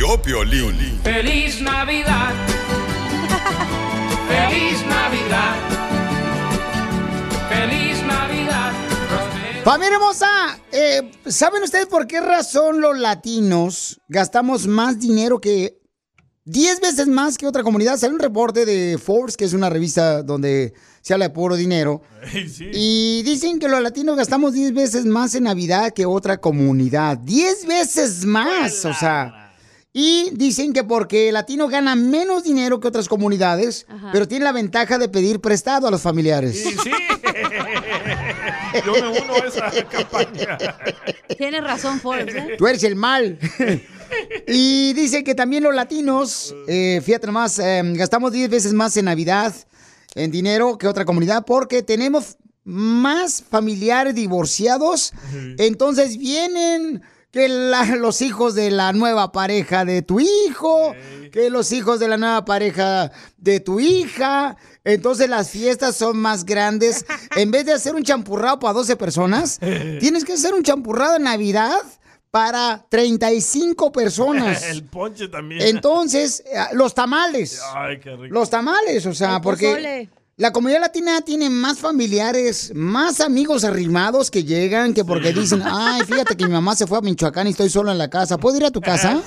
Piolín. Feliz Navidad. Feliz Navidad. Feliz Navidad. Familia hermosa, eh, ¿saben ustedes por qué razón los latinos gastamos más dinero que 10 veces más que otra comunidad? Sale un reporte de Forbes, que es una revista donde se habla de puro dinero. Y dicen que los latinos gastamos 10 veces más en Navidad que otra comunidad. 10 veces más, o sea. Y dicen que porque el latino gana menos dinero que otras comunidades, pero tiene la ventaja de pedir prestado a los familiares. Sí, sí. Yo me uno a esa campaña. Tienes razón, Forbes, ¿eh? Tú eres el mal. y dice que también los latinos, eh, fíjate nomás, eh, gastamos 10 veces más en Navidad en dinero que otra comunidad porque tenemos más familiares divorciados. Entonces vienen que la- los hijos de la nueva pareja de tu hijo, que los hijos de la nueva pareja de tu hija. Entonces las fiestas son más grandes. En vez de hacer un champurrado para 12 personas, tienes que hacer un champurrado en Navidad para 35 personas. El ponche también. Entonces, eh, los tamales. Ay, qué rico. Los tamales, o sea, El porque pozole. La comunidad latina tiene más familiares, más amigos arrimados que llegan que porque dicen, ay, fíjate que mi mamá se fue a Michoacán y estoy solo en la casa. ¿Puedo ir a tu casa?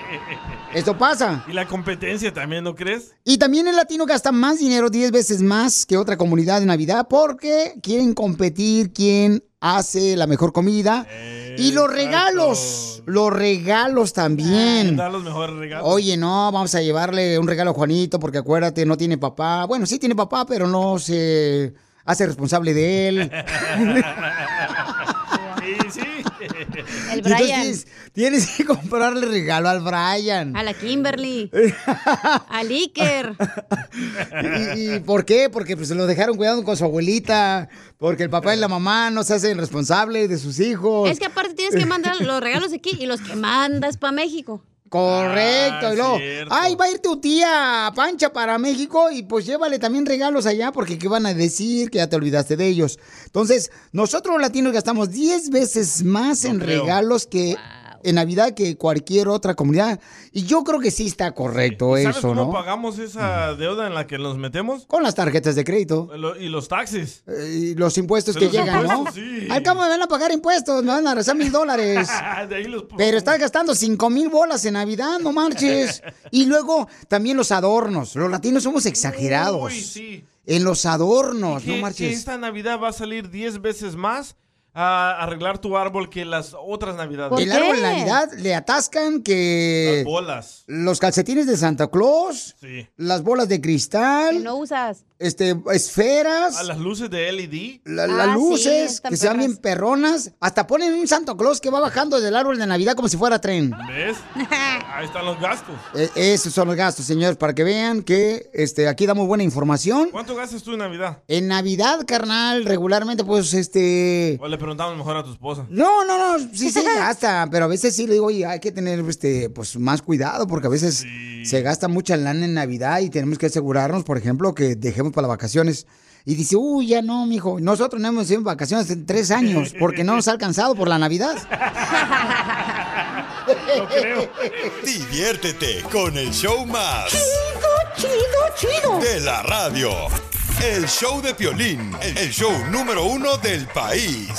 Esto pasa. Y la competencia también, ¿no crees? Y también el latino gasta más dinero, 10 veces más que otra comunidad de Navidad, porque quieren competir quién hace la mejor comida. Y los regalos, los regalos también. Dar los mejores regalos. Oye, no, vamos a llevarle un regalo a Juanito porque acuérdate, no tiene papá. Bueno, sí tiene papá, pero no se hace responsable de él. El Y entonces Brian. Tienes, tienes que comprarle regalo al Brian. A la Kimberly. Al Iker. ¿Y, y por qué? Porque pues, se lo dejaron cuidando con su abuelita. Porque el papá y la mamá no se hacen responsables de sus hijos. Es que aparte tienes que mandar los regalos aquí y los que mandas para México. Correcto, y luego, cierto. ay, va a ir tu tía Pancha para México y pues llévale también regalos allá porque qué van a decir que ya te olvidaste de ellos. Entonces, nosotros los latinos gastamos 10 veces más en creo. regalos que en Navidad que cualquier otra comunidad. Y yo creo que sí está correcto ¿Sabes eso, cómo ¿no? pagamos esa deuda en la que nos metemos? Con las tarjetas de crédito. Lo- Y los taxis. Eh, Y los impuestos que los llegan, ¿no? impuestos, sí. Al cabo me van a pagar impuestos, me van a rezar mil dólares. De ahí los Pero estás gastando cinco mil bolas en Navidad, no marches. Y luego también los adornos. Los latinos somos exagerados. Uy, sí. En los adornos, que, no que marches. esta Navidad va a salir 10 veces más a arreglar tu árbol que las otras Navidades. El árbol de Navidad le atascan que. Las bolas. Los calcetines de Santa Claus. Sí. Las bolas de cristal. no usas. Este, esferas. A las luces de LED. la- Ah, las sí, luces están que sean bien perronas. Hasta ponen un Santa Claus que va bajando del árbol de Navidad como si fuera tren. ¿Ves? Ahí están los gastos. Eh, esos son los gastos, señores, para que vean que este, aquí damos buena información. ¿Cuánto gastas tú en Navidad? En Navidad, carnal, regularmente, pues, este... O le preguntamos mejor a tu esposa. No, no, no, sí se gasta, pero a veces sí le digo, oye, hay que tener, este, pues, más cuidado, porque a veces se gasta mucha lana en Navidad y tenemos que asegurarnos, por ejemplo, que dejemos para las vacaciones. Y dice, uy, ya no, mijo, nosotros no hemos ido en vacaciones en tres años, porque no nos ha alcanzado por la Navidad. Diviértete con el show más. Chido, chido, chido. De la radio. El show de Piolín, el show número uno del país.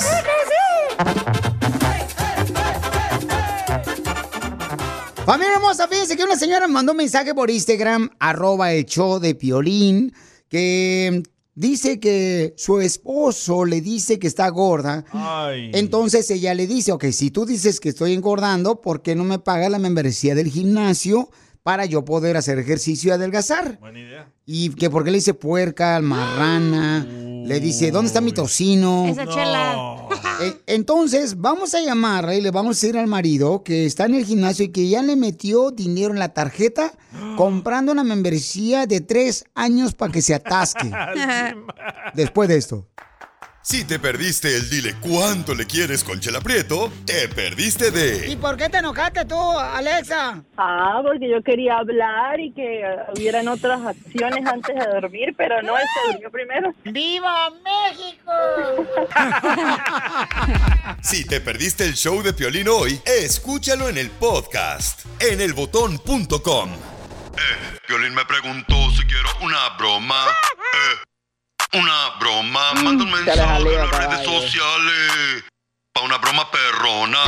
Familia hermosa, fíjense que una señora me mandó un mensaje por Instagram, arroba el show de Piolín, que dice que su esposo le dice que está gorda. Ay. Entonces ella le dice, ok, si tú dices que estoy engordando, ¿por qué no me paga la membresía del gimnasio para yo poder hacer ejercicio y adelgazar? Buena idea. Y que porque le dice puerca, marrana, le dice, ¿dónde está mi tocino? Esa chela. Eh, Entonces, vamos a llamarla y le vamos a decir al marido que está en el gimnasio y que ya le metió dinero en la tarjeta comprando una membresía de tres años para que se atasque. Después de esto. Si te perdiste el dile cuánto le quieres con Chela Prieto, te perdiste de por qué te enojaste tú, Alexa? Ah, porque yo quería hablar y que hubieran otras acciones antes de dormir, pero no, él se durmió primero. ¡Viva México! Si te perdiste el show de Piolín hoy, escúchalo en el podcast en elbotón.com. Eh, Piolín me preguntó si quiero una broma. Eh, una broma. Manda un mensaje en las redes sociales. Pa' una broma perrona.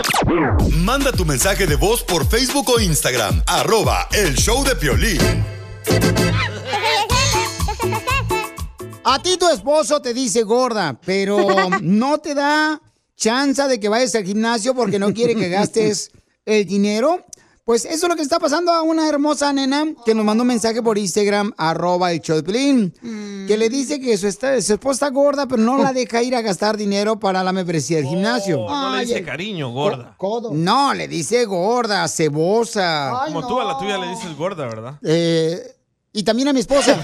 Manda tu mensaje de voz por Facebook o Instagram. Arroba el show de Piolín. A ti tu esposo te dice gorda, pero no te da chance de que vayas al gimnasio porque no quiere que gastes el dinero. Pues eso es lo que está pasando a una hermosa nena que nos mandó un mensaje por Instagram, arroba el Piolín, que le dice que su, esposa está gorda, pero no la deja ir a gastar dinero para la membresía del gimnasio. Oh, no le Ay, dice el- cariño, gorda. No, le dice gorda, cebosa. Como tú a la tuya le dices gorda, ¿verdad? Eh, y también a mi esposa.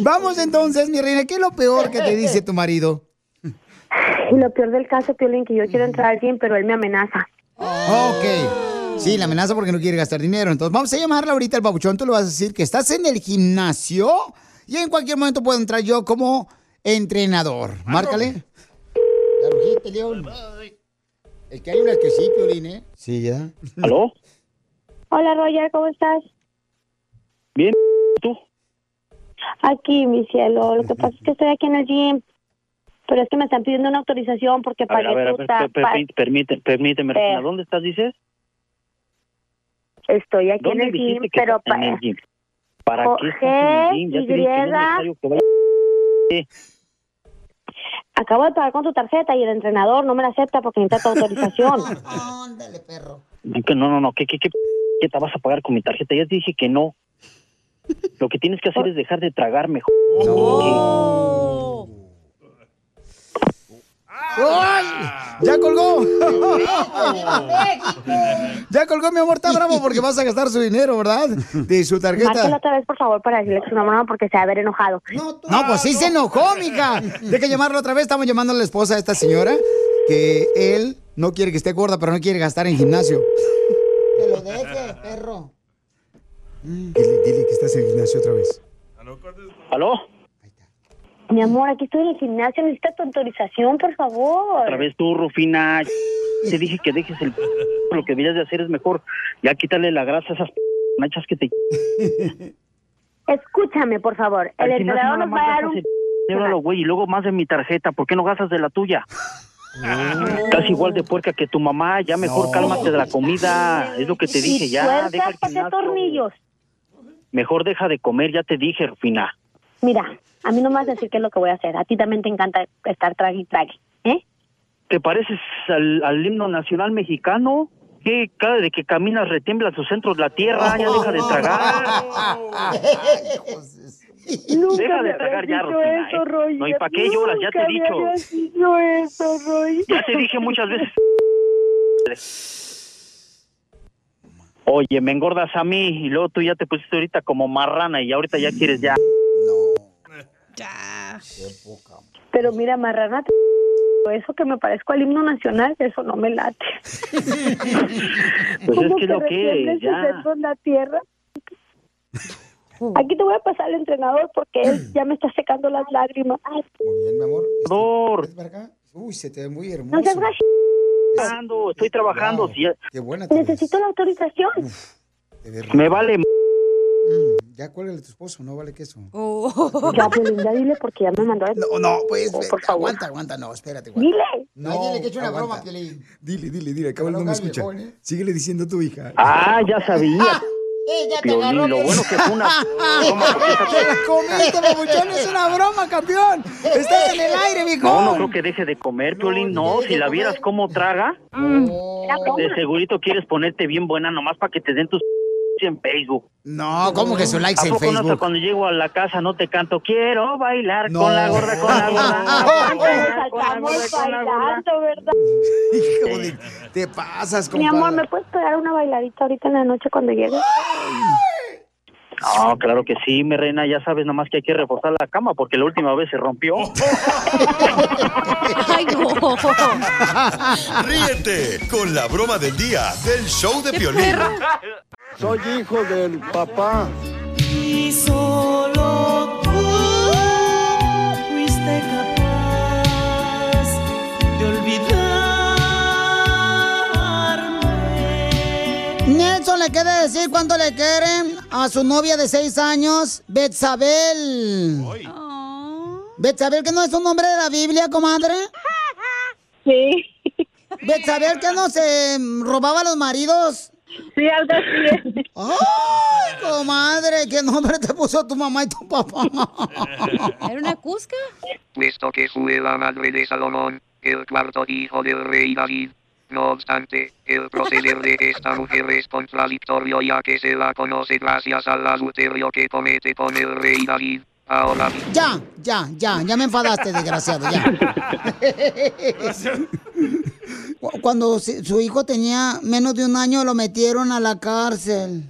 Vamos entonces, mi reina, ¿qué es lo peor que te dice tu marido? Y lo peor del caso, Piolín, que yo quiero entrar al gym, pero él me amenaza. Ok. Sí, la amenaza porque no quiere gastar dinero. Entonces vamos a llamarla ahorita al babuchón. Tú le vas a decir que estás en el gimnasio y en cualquier momento puedo entrar yo como entrenador. Márcale. La rojita, León. El que hay una que sí, Piolín, ¿eh? Sí, ya. ¿Aló? Hola, Roger, ¿cómo estás? Bien, ¿tú? Aquí, mi cielo. Lo que pasa es que estoy aquí en el gym, pero es que me están pidiendo una autorización porque pagué a ver, a tu ver, ta- per- per- pa- permite- permíteme, Eh. Regina, ¿dónde estás, dices? Estoy aquí en ¿Dónde el gym, pero estás en pa- el gym? ¿Para qué estás en el gym? Ya te dije que no es necesario que vayas acabo de pagar con tu tarjeta y el entrenador no me la acepta porque necesita tu autorización. Ándale, perro. Que no, no, no, ¿qué, qué, qué, qué te vas a pagar con mi tarjeta? Ya te dije que no. Lo que tienes que hacer es dejar de tragar mejor. ¡Ay! ¡Ya colgó! ya colgó, mi amor. Está bravo porque vas a gastar su dinero, ¿verdad? De su tarjeta. otra vez, por favor, para decirle que una broma porque se va a ver enojado. No, pues sí se enojó, mija. Deja llamarlo otra vez. Estamos llamando a la esposa de esta señora que él no quiere que esté gorda, pero no quiere gastar en gimnasio. Que lo deje, perro. Dile, dile que estás en el gimnasio otra vez. ¿Aló? Mi amor, aquí estoy en el gimnasio, necesita tu autorización, por favor. Otra vez tú, Rufina. Te dije que dejes el... Lo que deberías de hacer es mejor ya quitarle la grasa a esas nachas que te... Escúchame, por favor. El entrenador nos va a dar un... el dinero a lo güey y luego más de mi tarjeta. ¿Por qué no gastas de la tuya? Estás igual de puerca que tu mamá. Ya mejor No. cálmate de la comida. Es lo que te dije. Y Ya, deja el tuercas, ¿para qué gimnasio. tornillos? Mejor deja de comer. Ya te dije, Rufina. Mira, a mí no me vas a decir qué es lo que voy a hacer. A ti también te encanta estar trague y trague, ¿eh? ¿Te pareces al, al himno nacional mexicano? Que cada vez que caminas retiembla sus centros la tierra. Ya deja de tragar. Nunca Deja de tragar ya, eso, ¿eh? No, ¿y para qué lloras? Ya te he dicho. dicho eso, Roger. Ya te dije muchas veces. Oye, me engordas a mí y luego tú ya te pusiste ahorita como marrana y ahorita ya quieres ya. Pero mira, marrana, te- eso que me parezco al himno nacional, eso no me late. Pues es ¿Cómo que es lo que es, sus ya. centros en la tierra? Aquí te voy a pasar al entrenador porque él ya me está secando las lágrimas. Ay, Muy bien, mi amor. Por ¿Ves para acá? Uy, se te ve muy no hermoso. seas gacho. trabajando, estoy trabajando. si ya- Qué buena te ves. Necesito la autorización. Me vale. Mm, Ya cuélgale a tu esposo, no vale que eso. Ya, Piolín, ya dile porque ya me mandó a... No, no, pues, Oh, por favor. aguanta, aguanta, no, espérate. aguanta. Dile. No, dile que he hecho una broma, Piolín. Dile, dile, dile, acá Pero no no me escucha. joven, ¿eh? Síguele diciendo a tu hija. Ah, ya sabía. ¡Eh, ya te Piolín, lo bueno que fue una broma, fíjate. ¡Te la comiste, babuchón! ¡Es una broma, campeón! ¡Estás en el aire, mijo! No, no creo que deje de comer, Piolín. No, si la vieras cómo traga, de segurito quieres ponerte bien buena nomás para que te den tus en Facebook. No, ¿cómo que su likes ¿A en poco no Facebook? cuando llego a la casa no te canto quiero bailar No. con la gorda, con la gorda? Hijo de- Te pasas, Mi amor, compadre. ¿me puedes pegar una bailadita ahorita en la noche cuando llegues? No, claro que sí, mi reina, ya sabes nada más que hay que reforzar la cama porque la última vez se rompió. Ay, no. Ríete con la broma del día del show de Piolín. Soy hijo del papá. Y solo Nelson le quiere decir cuánto le quieren a su novia de seis años, Betsabel. Betsabel, que no es un nombre de la Biblia, comadre. Sí. Betsabel, que no se robaba a los maridos. Sí, algo así es. ¡Ay, comadre! ¿Qué nombre te puso tu mamá y tu papá? ¿Era una cusca? puesto que fue la madre de Salomón, el cuarto hijo del rey David. No obstante, el proceder de esta mujer es contradictorio ya que se la conoce gracias al adulterio que comete con el rey David. Ahora bien, Ya, ya, ya, ya me enfadaste, desgraciado, ya. Cu- Cuando su hijo tenía menos de un año, lo metieron a la cárcel.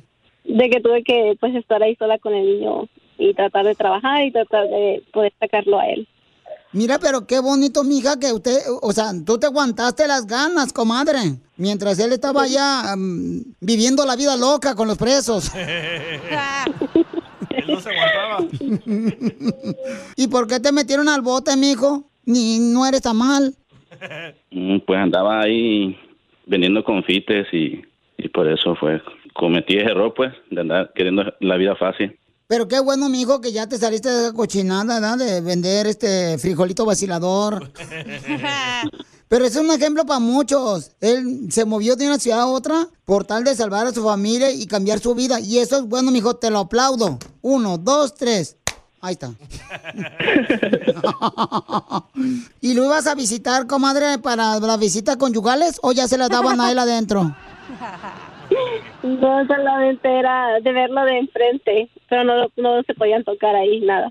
De que tuve que pues estar ahí sola con el niño y tratar de trabajar y tratar de poder sacarlo a él. Mira, pero qué bonito, mija, que usted, o sea, tú te aguantaste las ganas, comadre, mientras él estaba allá am, viviendo la vida loca con los presos. Él no se aguantaba. ¿Y por qué te metieron al bote, mijo? Ni no eres tan mal. Mm, Pues andaba ahí vendiendo confites y, y por eso fue. Cometí ese error, pues, de andar queriendo la vida fácil. Pero qué bueno, mijo, que ya te saliste de esa cochinada, ¿verdad? De vender este frijolito vacilador. Pero es un ejemplo para muchos. Él se movió de una ciudad a otra por tal de salvar a su familia y cambiar su vida. Y eso es bueno, mijo, te lo aplaudo. Uno, dos, tres. Ahí está. ¿Y lo ibas a visitar, comadre, para las visitas conyugales o ya se las daban a él adentro? No solamente era de verlo de enfrente, pero no, no se podían tocar ahí, nada.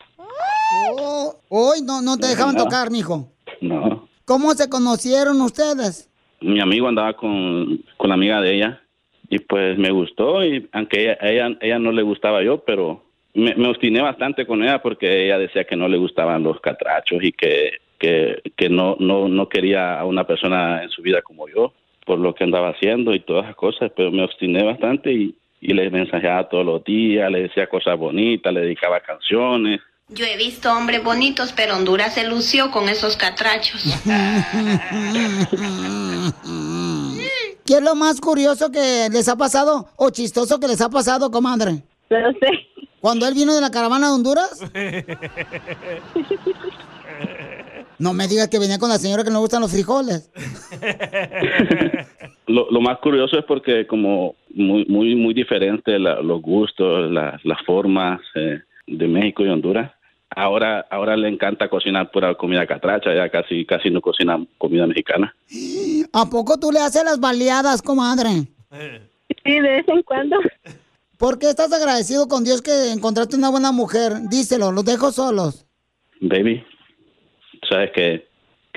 Oh, hoy no, no te dejaban No. tocar, mijo. No. ¿Cómo se conocieron ustedes? Mi amigo andaba con, con la amiga de ella y pues me gustó y aunque ella, ella, ella no le gustaba yo, pero me, me obstiné bastante con ella porque ella decía que no le gustaban los catrachos y que, que, que no, no, no quería a una persona en su vida como yo por lo que andaba haciendo y todas esas cosas, pero me obstiné bastante y, y le mensajeaba todos los días, le decía cosas bonitas, le dedicaba canciones. Yo he visto hombres bonitos, pero Honduras se lució con esos catrachos. ¿Qué es lo más curioso que les ha pasado o chistoso que les ha pasado, comadre? No sé. ¿Cuando él vino de la caravana de Honduras? No me digas que venía con la señora que no le gustan los frijoles. Lo, lo más curioso es porque como muy muy muy diferente la- los gustos, la- las formas eh, de México y Honduras. Ahora ahora le encanta cocinar pura comida catracha, ya casi casi no cocina comida mexicana. ¿A poco tú le haces las baleadas, comadre? Sí, de vez en cuando. ¿Por qué estás agradecido con Dios que encontraste una buena mujer? Díselo, los dejo solos. Baby, sabes que,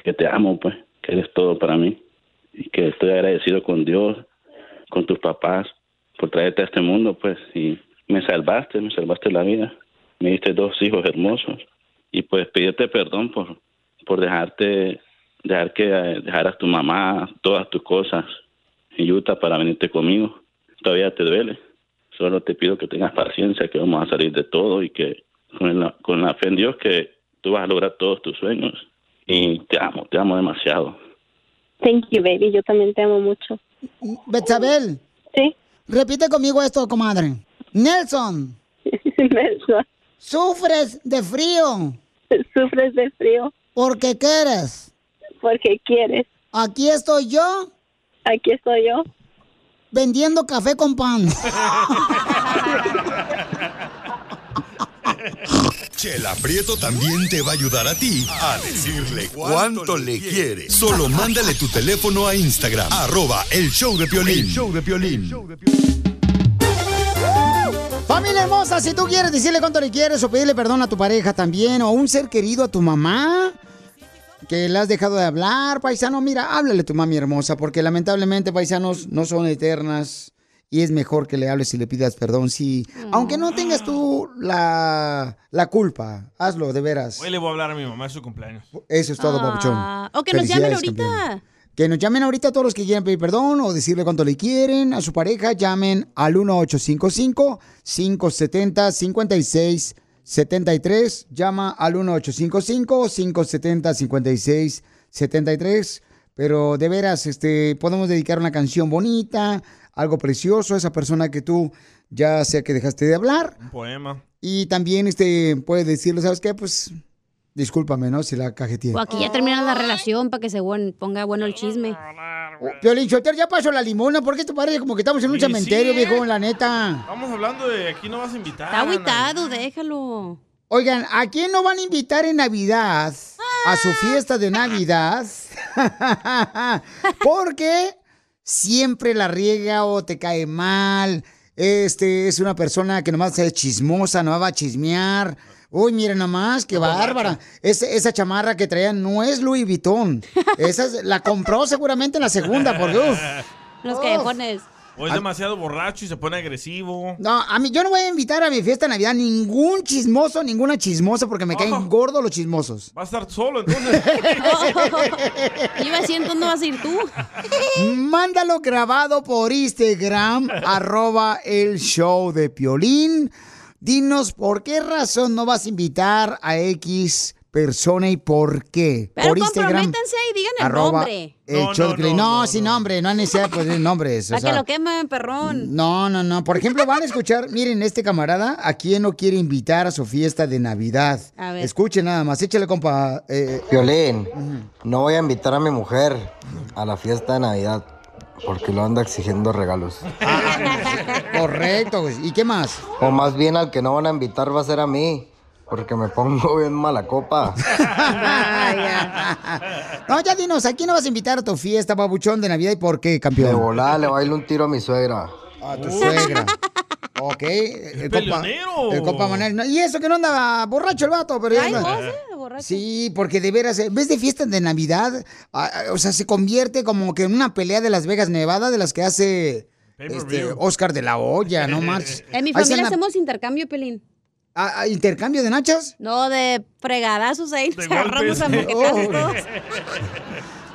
que te amo, pues, que eres todo para mí y que estoy agradecido con Dios, con tus papás por traerte a este mundo, pues, y me salvaste, me salvaste la vida. Me diste dos hijos hermosos y pues pedirte perdón por por dejarte dejar que dejaras tu mamá, todas tus cosas en Utah para venirte conmigo. Todavía te duele. Solo te pido que tengas paciencia, que vamos a salir de todo y que con la, con la fe en Dios que tú vas a lograr todos tus sueños. Y te amo, te amo demasiado. Thank you, baby. Yo también te amo mucho. Betabel. Sí. Repite conmigo esto, comadre. Nelson. mensa. ¿Sufres de frío? ¿Sufres de frío? ¿Por qué quieres? Porque quieres. Aquí estoy yo. Aquí estoy yo. Vendiendo café con pan. Chela Prieto también te va a ayudar a ti a decirle cuánto le quiere. Solo mándale tu teléfono a Instagram, arroba el show de Piolín. El show de Piolín. Familia hermosa, si tú quieres decirle cuánto le quieres o pedirle perdón a tu pareja también, o a un ser querido, a tu mamá, que le has dejado de hablar, paisano, mira, háblale a tu mami hermosa, porque lamentablemente, paisanos, no son eternas. Y es mejor que le hables y le pidas perdón, sí. Aunque no tengas tú la, la culpa, hazlo, de veras. Hoy le voy a hablar a mi mamá, es su cumpleaños. Eso es todo, papuchón. Ah, o que nos llamen ahorita. campeón. Que nos llamen ahorita todos los que quieran pedir perdón o decirle cuánto le quieren a su pareja. Llamen al 1855-570-5673. Llama al 1855-570-5673. Pero de veras, este, podemos dedicar una canción bonita, algo precioso a esa persona que tú ya sea que dejaste de hablar. Un poema. Y también este, puedes decirle, ¿sabes qué? Pues discúlpame, ¿no? Si la cajeteé. O aquí ya termina la relación para que se buen- ponga bueno el chisme. Piolín Sotelo, ya pasó la limona, ¿por qué te parece como que estamos en un Sí, cementerio, sí, viejo, la neta? Estamos hablando de aquí no vas a invitar. Está a nadie. agüitado, déjalo. Oigan, ¿a quién no van a invitar en Navidad a su fiesta de Navidad? Porque siempre la riega o te cae mal. Este es una persona que nomás es chismosa, no va a chismear. Uy, miren nomás, qué bárbara. Es- esa chamarra que traía no es Louis Vuitton. Esa es- la compró seguramente en la segunda, porque uf. Los callejones. O es demasiado borracho y se pone agresivo. No, a mí yo no voy a invitar a mi fiesta de Navidad ningún chismoso, ninguna chismosa, porque me caen gordos los chismosos. Va a estar solo entonces. Iba a decir, entonces no vas a ir tú. Mándalo grabado por Instagram, arroba el show de Piolín. Dinos por qué razón no vas a invitar a X persona y por qué. Pero por Instagram. comprométanse y digan el arroba nombre. el No, no, sin nombre, no hay necesidad de poner nombres. o Para que lo quemen, perrón. No, no, no. Por ejemplo, van a escuchar, miren, este camarada, ¿a quién no quiere invitar a su fiesta de Navidad? A ver. Escuchen nada más, échale, compa. eh, Violín, no voy a invitar a mi mujer a la fiesta de Navidad porque lo anda exigiendo regalos. correcto, güey. ¿y qué más? O más bien al que no van a invitar va a ser a mí porque me pongo bien mala copa. No, ya dinos, ¿a quién no vas a invitar a tu fiesta, babuchón de Navidad y por qué, campeón? De volada le bailo un tiro a mi suegra. A tu suegra. Ok, el peleonero. el compa Manuel. No, y eso que no anda borracho el vato, pero Ay, anda- vos, eh, borracho. Sí, porque de veras, en vez de fiesta de Navidad, ah, o sea, se convierte como que en una pelea de Las Vegas, Nevada, de las que hace este, Oscar de la Olla, ¿no, March? En mi familia anda- hacemos intercambio, Pelín. ¿Intercambio de nachas? No, de fregadazos ahí. Nos agarramos a moquetazos Oh.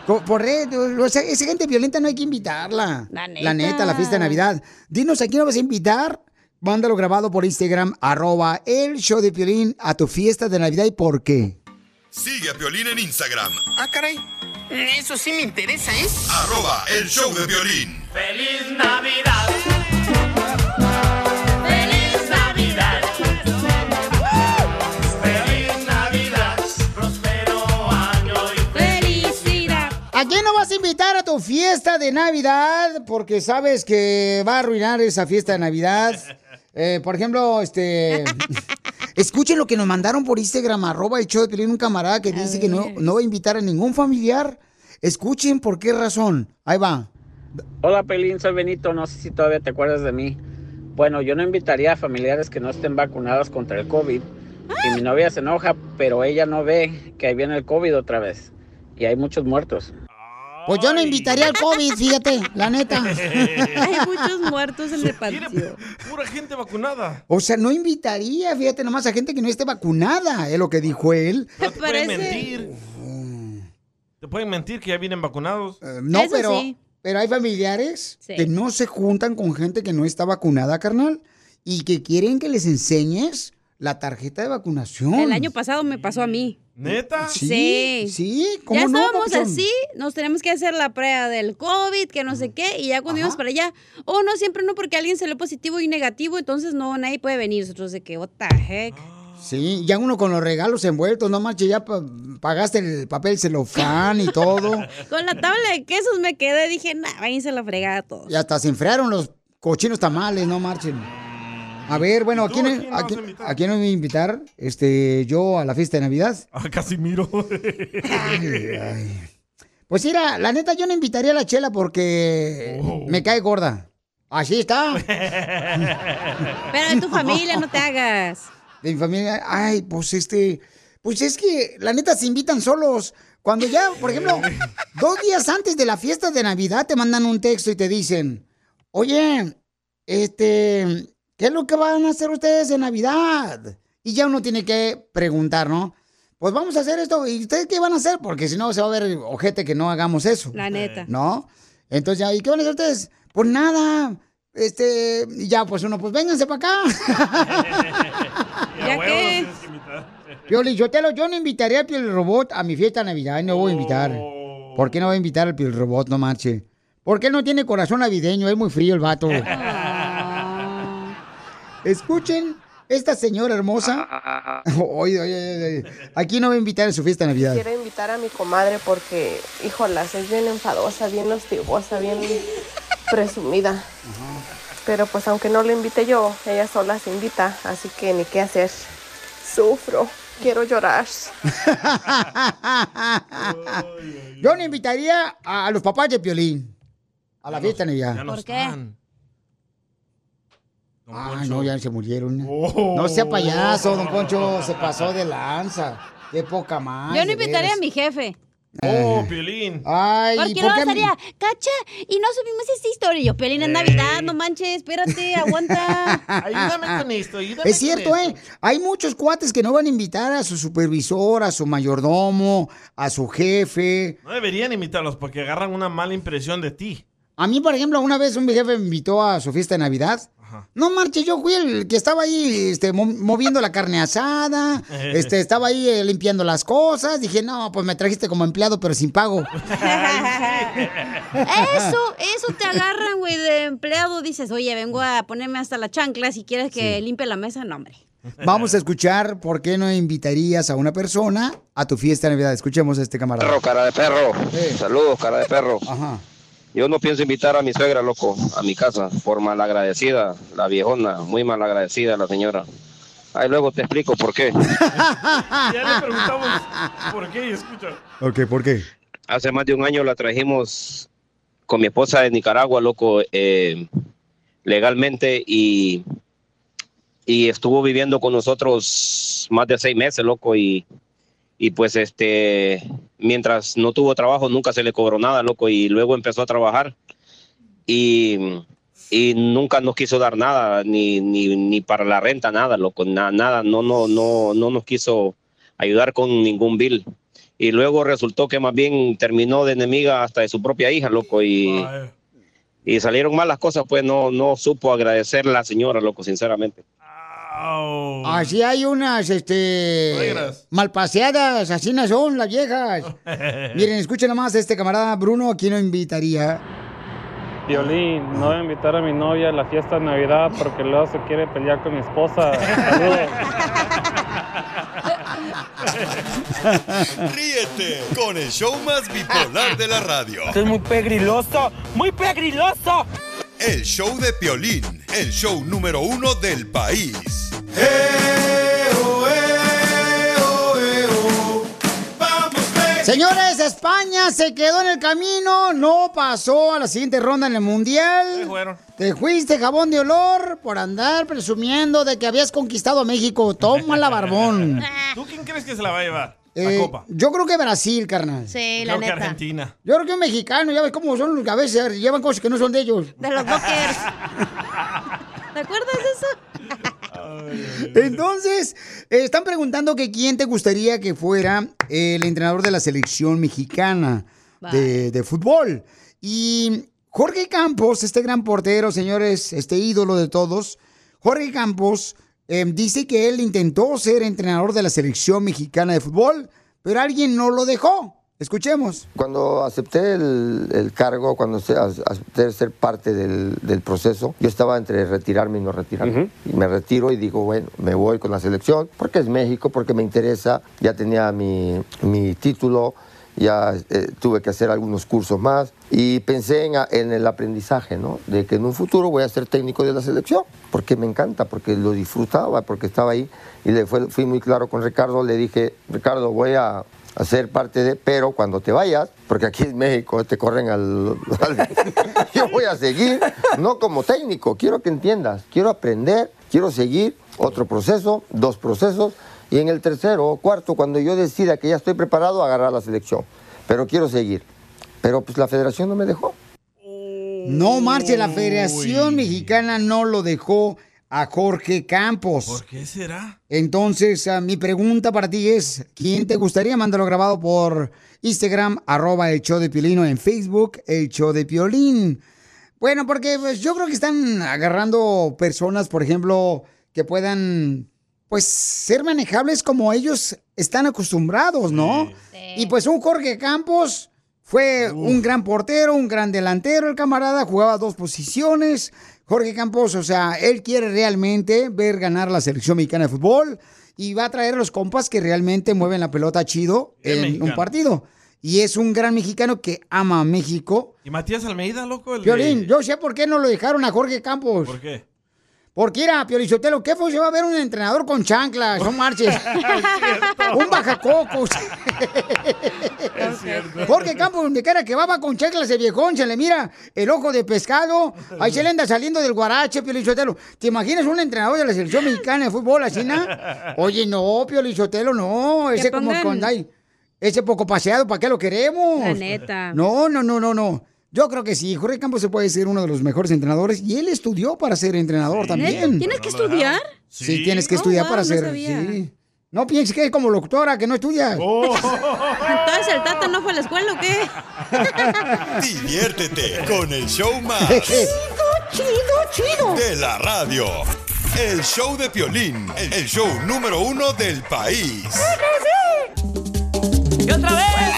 todos. Por red, o sea, esa gente violenta no hay que invitarla. La La neta, la fiesta de Navidad. Dinos, ¿a quién nos vas a invitar? Mándalo grabado por Instagram, arroba el show de Piolín a tu fiesta de Navidad y por qué. Sigue a Piolín en Instagram, Ah, caray. Eso sí me interesa, ¿eh? arroba el show de Piolín. ¡Feliz Navidad! ¡Feliz Navidad! ¿A quién no vas a invitar a tu fiesta de Navidad? Porque sabes que va a arruinar esa fiesta de Navidad. Eh, por ejemplo, este... Escuchen lo que nos mandaron por Instagram, arroba el show de un camarada que dice que no, no va a invitar a ningún familiar. Escuchen por qué razón. Ahí va. Hola Pelín, soy Benito, no sé si todavía te acuerdas de mí. Bueno, yo no invitaría a familiares que no estén vacunados contra el COVID. Y mi novia se enoja, pero ella no ve que ahí viene el COVID otra vez. Y hay muchos muertos. Pues yo no invitaría al COVID, fíjate, la neta. Hay muchos muertos en el patio. Pura gente vacunada. O sea, no invitaría, fíjate nomás, a gente que no esté vacunada, es lo que dijo él. No te pueden mentir. Te pueden mentir que ya vienen vacunados. No, pero, pero hay familiares Sí. que no se juntan con gente que no está vacunada, carnal, y que quieren que les enseñes la tarjeta de vacunación. El año pasado me pasó a mí. ¿Neta? Sí, sí, ¿cómo ya no, estábamos papuchón? así, nos tenemos que hacer la prueba del COVID, que no sé qué, y ya cuando íbamos para allá, oh, no, siempre no, porque alguien salió positivo y negativo, entonces no, nadie puede venir. Nosotros de que, what the heck. Sí, ya uno con los regalos envueltos, no manches, ya pa- pagaste el papel celofán y todo. Con la tabla de quesos me quedé, dije, nah, váyanse a la fregada todos. Y hasta se enfriaron los cochinos tamales, no marchen. A ver, bueno, ¿a quién, a, quién, a quién me voy a invitar? Este, yo a la fiesta de Navidad. Ah, casi miro. Pues mira, la neta yo no invitaría a la chela porque Oh. me cae gorda. Así está. Pero de tu familia no te hagas. De mi familia, ay, pues este, pues es que la neta se invitan solos. Cuando ya, por ejemplo, dos días antes de la fiesta de Navidad te mandan un texto y te dicen, oye, este, ¿qué es lo que van a hacer ustedes en Navidad? Y ya uno tiene que preguntar, ¿no? Pues vamos a hacer esto. ¿Y ustedes qué van a hacer? Porque si no, se va a ver ojete que no hagamos eso. La neta. ¿No? Entonces, ya, ¿y qué van a hacer ustedes? Pues nada. Este, y ya, pues uno, pues vénganse para acá. ¿Ya qué? Pioli, yo te lo, yo no invitaría al Piel Robot a mi fiesta de Navidad, no voy a invitar. ¿Por qué no voy a invitar al Piel Robot? No marche. Porque él no tiene corazón navideño, es muy frío el vato. Escuchen, esta señora hermosa. Oye, oye, oye, oye. Aquí no voy a invitar a su fiesta de Navidad. Quiero invitar a mi comadre porque, híjolas, es bien enfadosa, bien hostigosa, bien presumida. Pero pues aunque no le invite yo, ella sola se invita, así que ni qué hacer. Sufro, quiero llorar. Yo no invitaría a, a los papás de Piolín a la fiesta de Navidad. ¿Por qué? Están. Ay, no, ya se murieron. Oh. No sea payaso, don Poncho, se pasó de lanza. Qué poca más. Yo no de invitaría a mi jefe. Oh, Piolín. Ay, Porque ¿por estaría, cacha, y no subimos esta historia. Y Yo, Pelín, es Navidad, no manches, espérate, aguanta. Ayúdame con esto, ayúdame Es cierto, con ¿eh? Hay muchos cuates que no van a invitar a su supervisor, a su mayordomo, a su jefe. No deberían imitarlos porque agarran una mala impresión de ti. A mí, por ejemplo, una vez un jefe me invitó a su fiesta de Navidad. No marche, yo fui el que estaba ahí este, mo- moviendo la carne asada, este, estaba ahí eh, limpiando las cosas. Dije, no, pues me trajiste como empleado, pero sin pago. Eso, eso te agarran, güey, de empleado. Dices, oye, vengo a ponerme hasta la chancla si quieres que limpie la mesa. No, hombre. Vamos a escuchar por qué no invitarías a una persona a tu fiesta de Navidad. Escuchemos a este camarada. Perro, cara de perro. Saludos, cara de perro. Ajá. Yo no pienso invitar a mi suegra, loco, a mi casa, por malagradecida, la viejona, muy malagradecida la señora. Ahí luego te explico por qué. Ya le preguntamos por qué y escucha. Ok, ¿por qué? Hace más de un año la trajimos con mi esposa de Nicaragua, loco, eh, legalmente y, y estuvo viviendo con nosotros más de seis meses, loco, y, y pues este, mientras no tuvo trabajo nunca se le cobró nada, loco, y luego empezó a trabajar y, y nunca nos quiso dar nada, ni, ni, ni para la renta, nada, loco, na- nada, no, no, no, no nos quiso ayudar con ningún bill. Y luego resultó que más bien terminó de enemiga hasta de su propia hija, loco, y, y salieron mal las cosas, pues no, no supo agradecer la señora, loco, sinceramente. Así hay unas, este, Suegras. malpaseadas, así no son las viejas. Miren, escuchen nomás a este camarada Bruno, ¿a quién no invitaría? Violín, no voy a invitar a mi novia a la fiesta de Navidad porque luego se quiere pelear con mi esposa. Saludos. Ríete con el show más bipolar de la radio. Esto es muy pegriloso, muy pegriloso. El show de Piolín, el show número uno del país. Señores, España se quedó en el camino, no pasó a la siguiente ronda en el Mundial. Te fuiste jabón de olor por andar presumiendo de que habías conquistado a México. Toma la barbón. ¿Tú quién crees que se la va a llevar? Eh, la copa. Yo creo que Brasil, carnal. Sí, Creo que Argentina. Yo creo que un mexicano, ya ves cómo son los que a veces llevan cosas que no son de ellos. De los Dockers. ¿Te acuerdas? Entonces, eh, están preguntando que quién te gustaría que fuera el entrenador de la selección mexicana de, de fútbol. Y Jorge Campos, este gran portero, señores, este ídolo de todos, Jorge Campos eh, dice que él intentó ser entrenador de la selección mexicana de fútbol, pero alguien no lo dejó. Escuchemos. Cuando acepté el, el cargo, cuando se- a- acepté ser parte del, del proceso, yo estaba entre retirarme y no retirarme. Y me retiro y digo, bueno, me voy con la selección, porque es México, porque me interesa, ya tenía mi, mi título, ya eh, tuve que hacer algunos cursos más y pensé en el aprendizaje, ¿no? De que en un futuro voy a ser técnico de la selección, porque me encanta, porque lo disfrutaba, porque estaba ahí y le fue- fui muy claro con Ricardo, le dije, Ricardo, voy a a ser parte de, pero cuando te vayas, porque aquí en México te corren al, al- yo voy a seguir, no como técnico, quiero que entiendas, quiero aprender, quiero seguir otro proceso, dos procesos, y en el tercero o cuarto, cuando yo decida que ya estoy preparado, agarrar la selección, pero quiero seguir. Pero pues la federación no me dejó. No marche, la Federación Mexicana no lo dejó a Jorge Campos. ¿Por qué será? Entonces, ah, mi pregunta para ti es, ¿quién te gustaría? Mándalo grabado por Instagram, arroba el show de Piolín, o en Facebook, el show de Piolín. Bueno, porque pues, yo creo que están agarrando personas, por ejemplo, que puedan, pues, ser manejables como ellos están acostumbrados, ¿no? Y pues un Jorge Campos fue un gran portero, un gran delantero, el camarada jugaba dos posiciones. Jorge Campos, o sea, él quiere realmente ver ganar la selección mexicana de fútbol y va a traer a los compas que realmente mueven la pelota chido en mexicano. un partido. Y es un gran mexicano que ama a México. ¿Y Matías Almeida, loco? El de- Piolín, yo sé por qué no lo dejaron a Jorge Campos. ¿Por qué? Porque era, Piolichotelo, ¿qué fue? Se va a ver un entrenador con chanclas, no marches. un bajacocos. Jorge Campos, donde quiera que va, va con chanclas de viejón, se le mira el ojo de pescado, ahí se le anda saliendo del guarache, Piolichotelo. ¿Te imaginas un entrenador de la selección mexicana de fútbol así, na? Oye, no, Piolichotelo, no, ese como pongan- con ay, ese poco paseado, ¿para qué lo queremos? La neta. No, no, no, no, no. Yo creo que sí, Jorge Campos se puede ser uno de los mejores entrenadores y él estudió para ser entrenador también. ¿Tienes que estudiar? Sí, tienes que Oh, estudiar wow, para no ser. sabía. sí. No pienses que es como locutora, que no estudias. Entonces el Tata no fue a la escuela o qué? Diviértete con el show más. chido, chido. De la radio. El show de Piolín, el show número uno del país. ¡Y otra vez!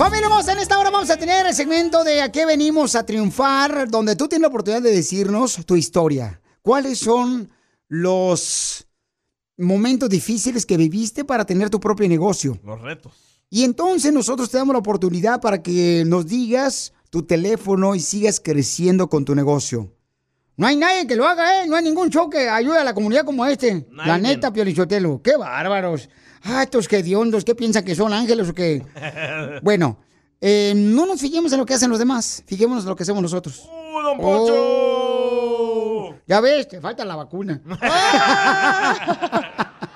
Familia hermosa, en esta hora vamos a tener el segmento de A qué venimos a triunfar, donde tú tienes la oportunidad de decirnos tu historia. ¿Cuáles son los momentos difíciles que viviste para tener tu propio negocio? Los retos. Y entonces nosotros te damos la oportunidad para que nos digas tu teléfono y sigas creciendo con tu negocio. No hay nadie que lo haga, ¿eh? No hay ningún show que ayude a la comunidad como este. La neta, Piolichotelo. ¡Qué bárbaros! Ah, estos hediondos, ¿qué piensan que son ángeles o qué? Bueno, eh, no nos fijemos en lo que hacen los demás. Fijémonos en lo que hacemos nosotros. ¡Uh, don Poncho! Oh. Ya ves, te falta la vacuna.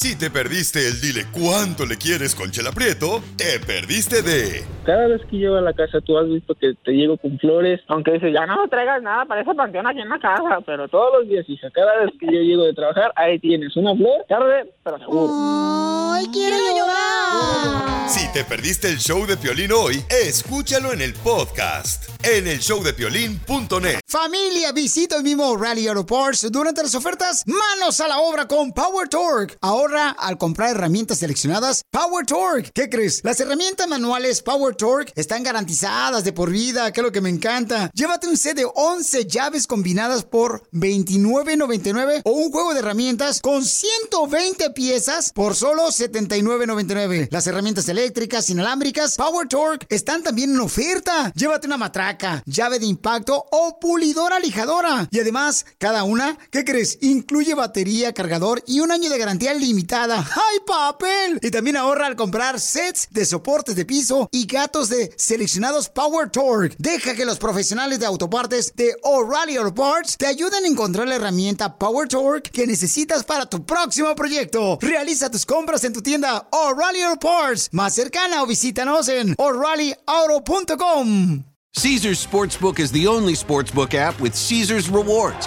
Si te perdiste el dile cuánto le quieres con Chela Prieto, te perdiste de Cada vez que llego a la casa, tú has visto que te llego con flores, aunque dices, ya no me traigas nada para ese panteón aquí en la casa, pero todos los días, hija, cada vez que yo llego de trabajar, ahí tienes una flor, tarde, pero seguro. ¡Ay, quiero llorar! Si te perdiste el show de Piolín hoy, escúchalo en el podcast, en el showdepiolín.net. Familia, visita el mismo Rally Auto Parts durante las ofertas. Manos a la obra con Power Torque. Al comprar herramientas seleccionadas Power Torque. ¿Qué crees? Las herramientas manuales Power Torque están garantizadas de por vida, que es lo que me encanta. Llévate un set de 11 llaves combinadas por $29.99 o un juego de herramientas con 120 piezas por solo $79.99. Las herramientas eléctricas inalámbricas Power Torque están también en oferta. Llévate una matraca, llave de impacto o pulidora lijadora. Y además, cada una, ¿qué crees? Incluye batería, cargador y un año de garantía limitada. ¡Ay, papel! Y también ahorra al comprar sets de soportes de piso y gatos de seleccionados Power Torque. Deja que los profesionales de autopartes de O'Reilly Auto Parts te ayuden a encontrar la herramienta Power Torque que necesitas para tu próximo proyecto. Realiza tus compras en tu tienda O'Reilly Auto Parts más cercana o visítanos en o'ReillyAuto.com. Caesar's Sportsbook is the only sportsbook app with Caesar's rewards.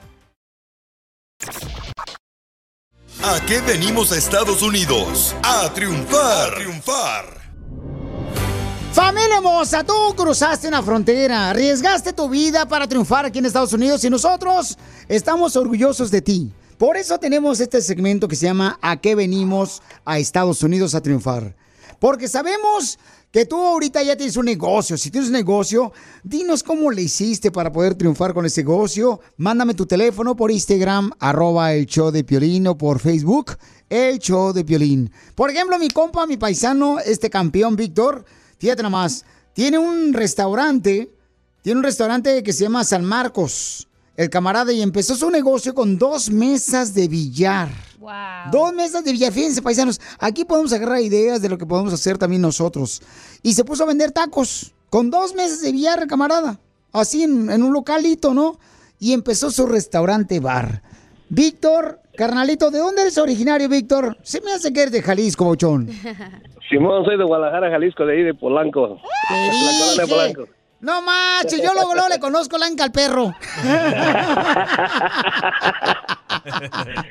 ¿A qué venimos a Estados Unidos? A triunfar. Triunfar. Familia hermosa, tú cruzaste una frontera, arriesgaste tu vida para triunfar aquí en Estados Unidos y nosotros estamos orgullosos de ti. Por eso tenemos este segmento que se llama ¿A qué venimos a Estados Unidos a triunfar? Porque sabemos que tú ahorita ya tienes un negocio. Si tienes un negocio, dinos cómo le hiciste para poder triunfar con ese negocio. Mándame tu teléfono por Instagram, arroba el show de Piolín o por Facebook, el show de Piolín. Por ejemplo, mi compa, mi paisano, este campeón Víctor, fíjate nomás, tiene un restaurante, tiene un restaurante que se llama San Marcos, el camarada, y empezó su negocio con dos mesas de billar. Dos mesas de billar, fíjense paisanos, aquí podemos agarrar ideas de lo que podemos hacer también nosotros. Y se puso a vender tacos con dos mesas de billar, camarada, así en, en un localito, ¿no? Y empezó su restaurante bar. Víctor, carnalito, ¿de dónde eres originario, Víctor? Se me hace que eres de Jalisco, bochón. Simón, soy de Guadalajara, Jalisco, de ahí de Polanco. La colonia de Polanco. No manches, yo luego, luego le conozco Lanca al perro.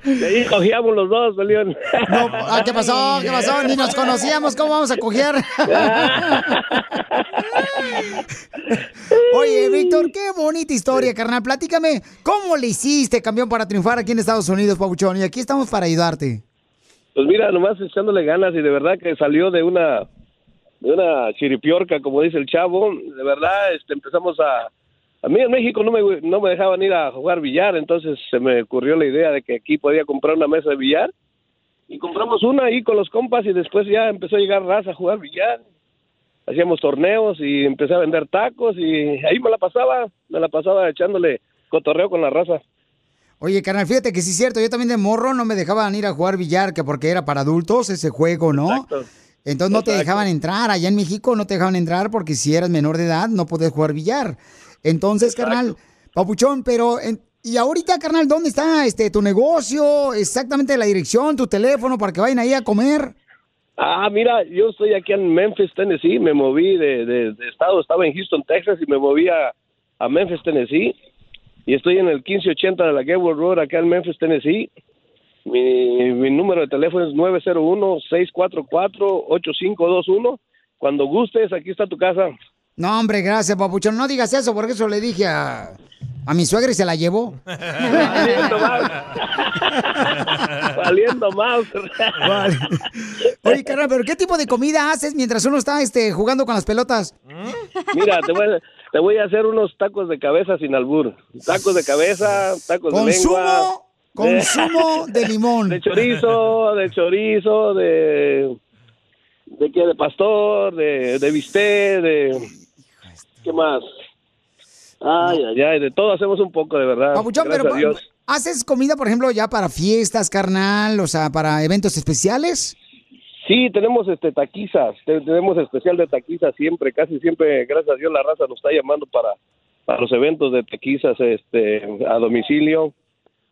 Ahí cogíamos los dos, León. Ah, ¿Qué pasó? ¿Qué pasó? Ni nos conocíamos, ¿cómo vamos a coger? Oye, Víctor, qué bonita historia, carnal. Platícame, ¿cómo le hiciste, campeón, para triunfar aquí en Estados Unidos, Pabuchón? Y aquí estamos para ayudarte. Pues mira, nomás echándole ganas y de verdad que salió de una de una chiripiorca, como dice el chavo. De verdad, este, empezamos a... A mí en México no me, no me dejaban ir a jugar billar, entonces se me ocurrió la idea de que aquí podía comprar una mesa de billar. Y compramos una ahí con los compas y después ya empezó a llegar raza a jugar billar. Hacíamos torneos y empecé a vender tacos y ahí me la pasaba, me la pasaba echándole cotorreo con la raza. Oye, carnal, fíjate que sí es cierto, yo también de morro no me dejaban ir a jugar billar, que porque era para adultos ese juego, ¿no? Exacto. Entonces no te dejaban entrar. Allá en México no te dejaban entrar porque si eras menor de edad no podías jugar billar. Entonces, carnal, papuchón, pero... en- y ahorita, carnal, ¿dónde está este tu negocio? Exactamente la dirección, tu teléfono para que vayan ahí a comer. Ah, mira, yo estoy aquí en Memphis, Tennessee. Me moví de, de- de estado, estaba en Houston, Texas, y me moví a, a Memphis, Tennessee. Y estoy en el 1580 de la Gayward Road, acá en Memphis, Tennessee. Mi, mi número de teléfono es 901-644-8521. Cuando gustes, aquí está tu casa. No, hombre, gracias, papuchón. No digas eso porque eso le dije a, a mi suegra y se la llevó. Valiendo más. Valiendo más. Vale. Oye, carnal, pero ¿qué tipo de comida haces mientras uno está este, jugando con las pelotas? Mira, te voy, a, te voy a hacer unos tacos de cabeza sin albur. Tacos de cabeza, tacos de lengua. Consumo de limón. De chorizo, de chorizo, de... ¿De qué? De pastor, de, de bistec, de... ¿Qué más? Ay, ay, ay, de todo hacemos un poco, de verdad. Papuchón, Gracias pero a Dios. ¿haces comida, por ejemplo, ya para fiestas, carnal? O sea, para eventos especiales. Sí, tenemos este taquizas, te- tenemos especial de taquizas siempre, casi siempre, gracias a Dios la raza nos está llamando para, para los eventos de taquizas este, a domicilio,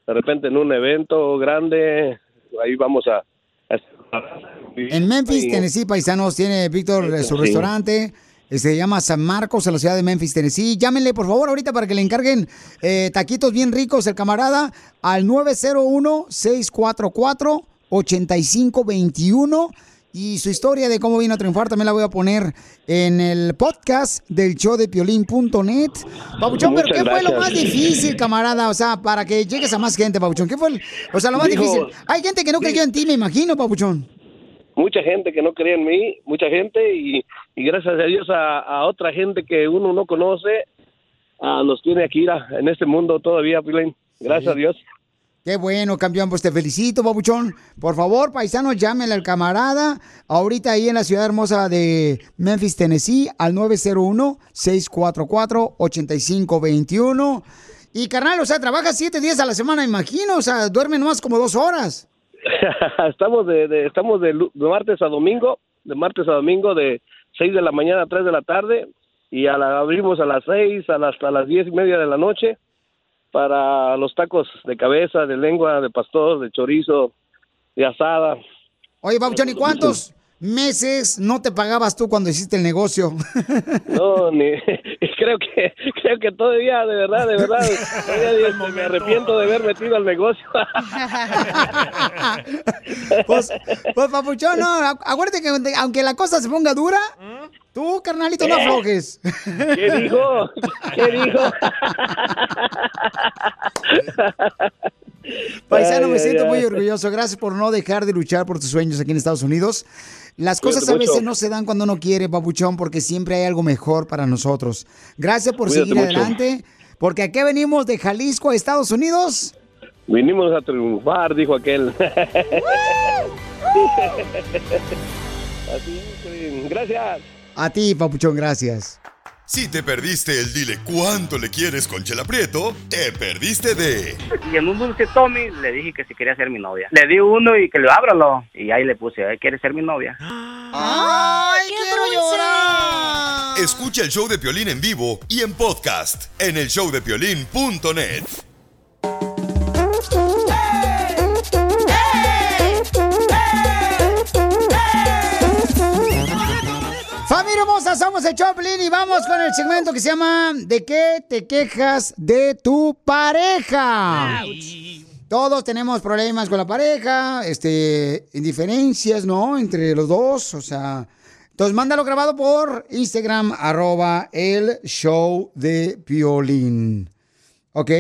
de repente en un evento grande, ahí vamos a... En Memphis. Tennessee, paisanos, tiene Víctor eh, su Sí. restaurante. eh, Se llama San Marcos, en la ciudad de Memphis, Tennessee. Llámenle, por favor, ahorita para que le encarguen eh, taquitos bien ricos el camarada al 901-644-8521. Y su historia de cómo vino a triunfar también la voy a poner en el podcast del show de piolín.net. Pabuchón, pero ¿qué fue lo más difícil, camarada? O sea, para que llegues a más gente, Pabuchón. ¿Qué fue, el- o sea, lo más Dijo- difícil? Hay gente que no creyó en ti, me imagino, Pabuchón. mucha gente que no creía en mí, mucha gente y, y gracias a Dios a, a otra gente que uno no conoce, ah, nos tiene aquí ah, en este mundo todavía, Piolín. Gracias a Dios. Qué bueno, campeón, pues te felicito, babuchón. Por favor, paisanos, llámenle al camarada. Ahorita ahí en la ciudad hermosa de Memphis, Tennessee, al 901-644-8521. Y carnal, o sea, trabaja siete días a la semana, imagino. O sea, duerme nomás como dos horas. estamos de, de- estamos de, martes a domingo, de martes a domingo de 6 de la mañana a 3 de la tarde y a la, abrimos a las 6 a las, hasta las 10 y media de la noche para los tacos de cabeza, de lengua, de pastor, de chorizo, de asada. Oye, babuchón, ¿y cuántos, meses no te pagabas tú cuando hiciste el negocio? No, ni, creo que creo que todavía, de verdad, de verdad, todavía este, me arrepiento de haber metido al negocio. Pues, pues papuchón, no, acu- acuérdate que aunque- la cosa se ponga dura, tú, carnalito, no ¿Eh? aflojes. ¿Qué dijo? ¿Qué dijo? Paisano, Ay, me siento ay. muy orgulloso. Gracias por no dejar de luchar por tus sueños aquí en Estados Unidos. Las cosas Cuídate a veces mucho. no se dan cuando uno quiere, papuchón, porque siempre hay algo mejor para nosotros. Gracias por Cuídate seguir mucho. adelante, porque aquí venimos de Jalisco a Estados Unidos. Vinimos a triunfar, dijo aquel. Así es. Gracias. A ti, papuchón, gracias. Si te perdiste el dile cuánto le quieres con Chela Prieto, te perdiste de Y en un dulce Tommy le dije que si quería ser mi novia. Le di uno y que le ábralo. Y ahí le puse, "Ay, ¿quieres ser mi novia? ¡Ay, quiero llorar! Escucha el show de Piolín en vivo y en podcast en el showdepiolín.net. Familia hermosa, somos el Choplin y vamos con el segmento que se llama ¿De qué te quejas de tu pareja? Todos tenemos problemas con la pareja, este, indiferencias, ¿no? Entre los dos, o sea. Entonces, mándalo grabado por Instagram, arroba el show de Piolín. ¿Ok?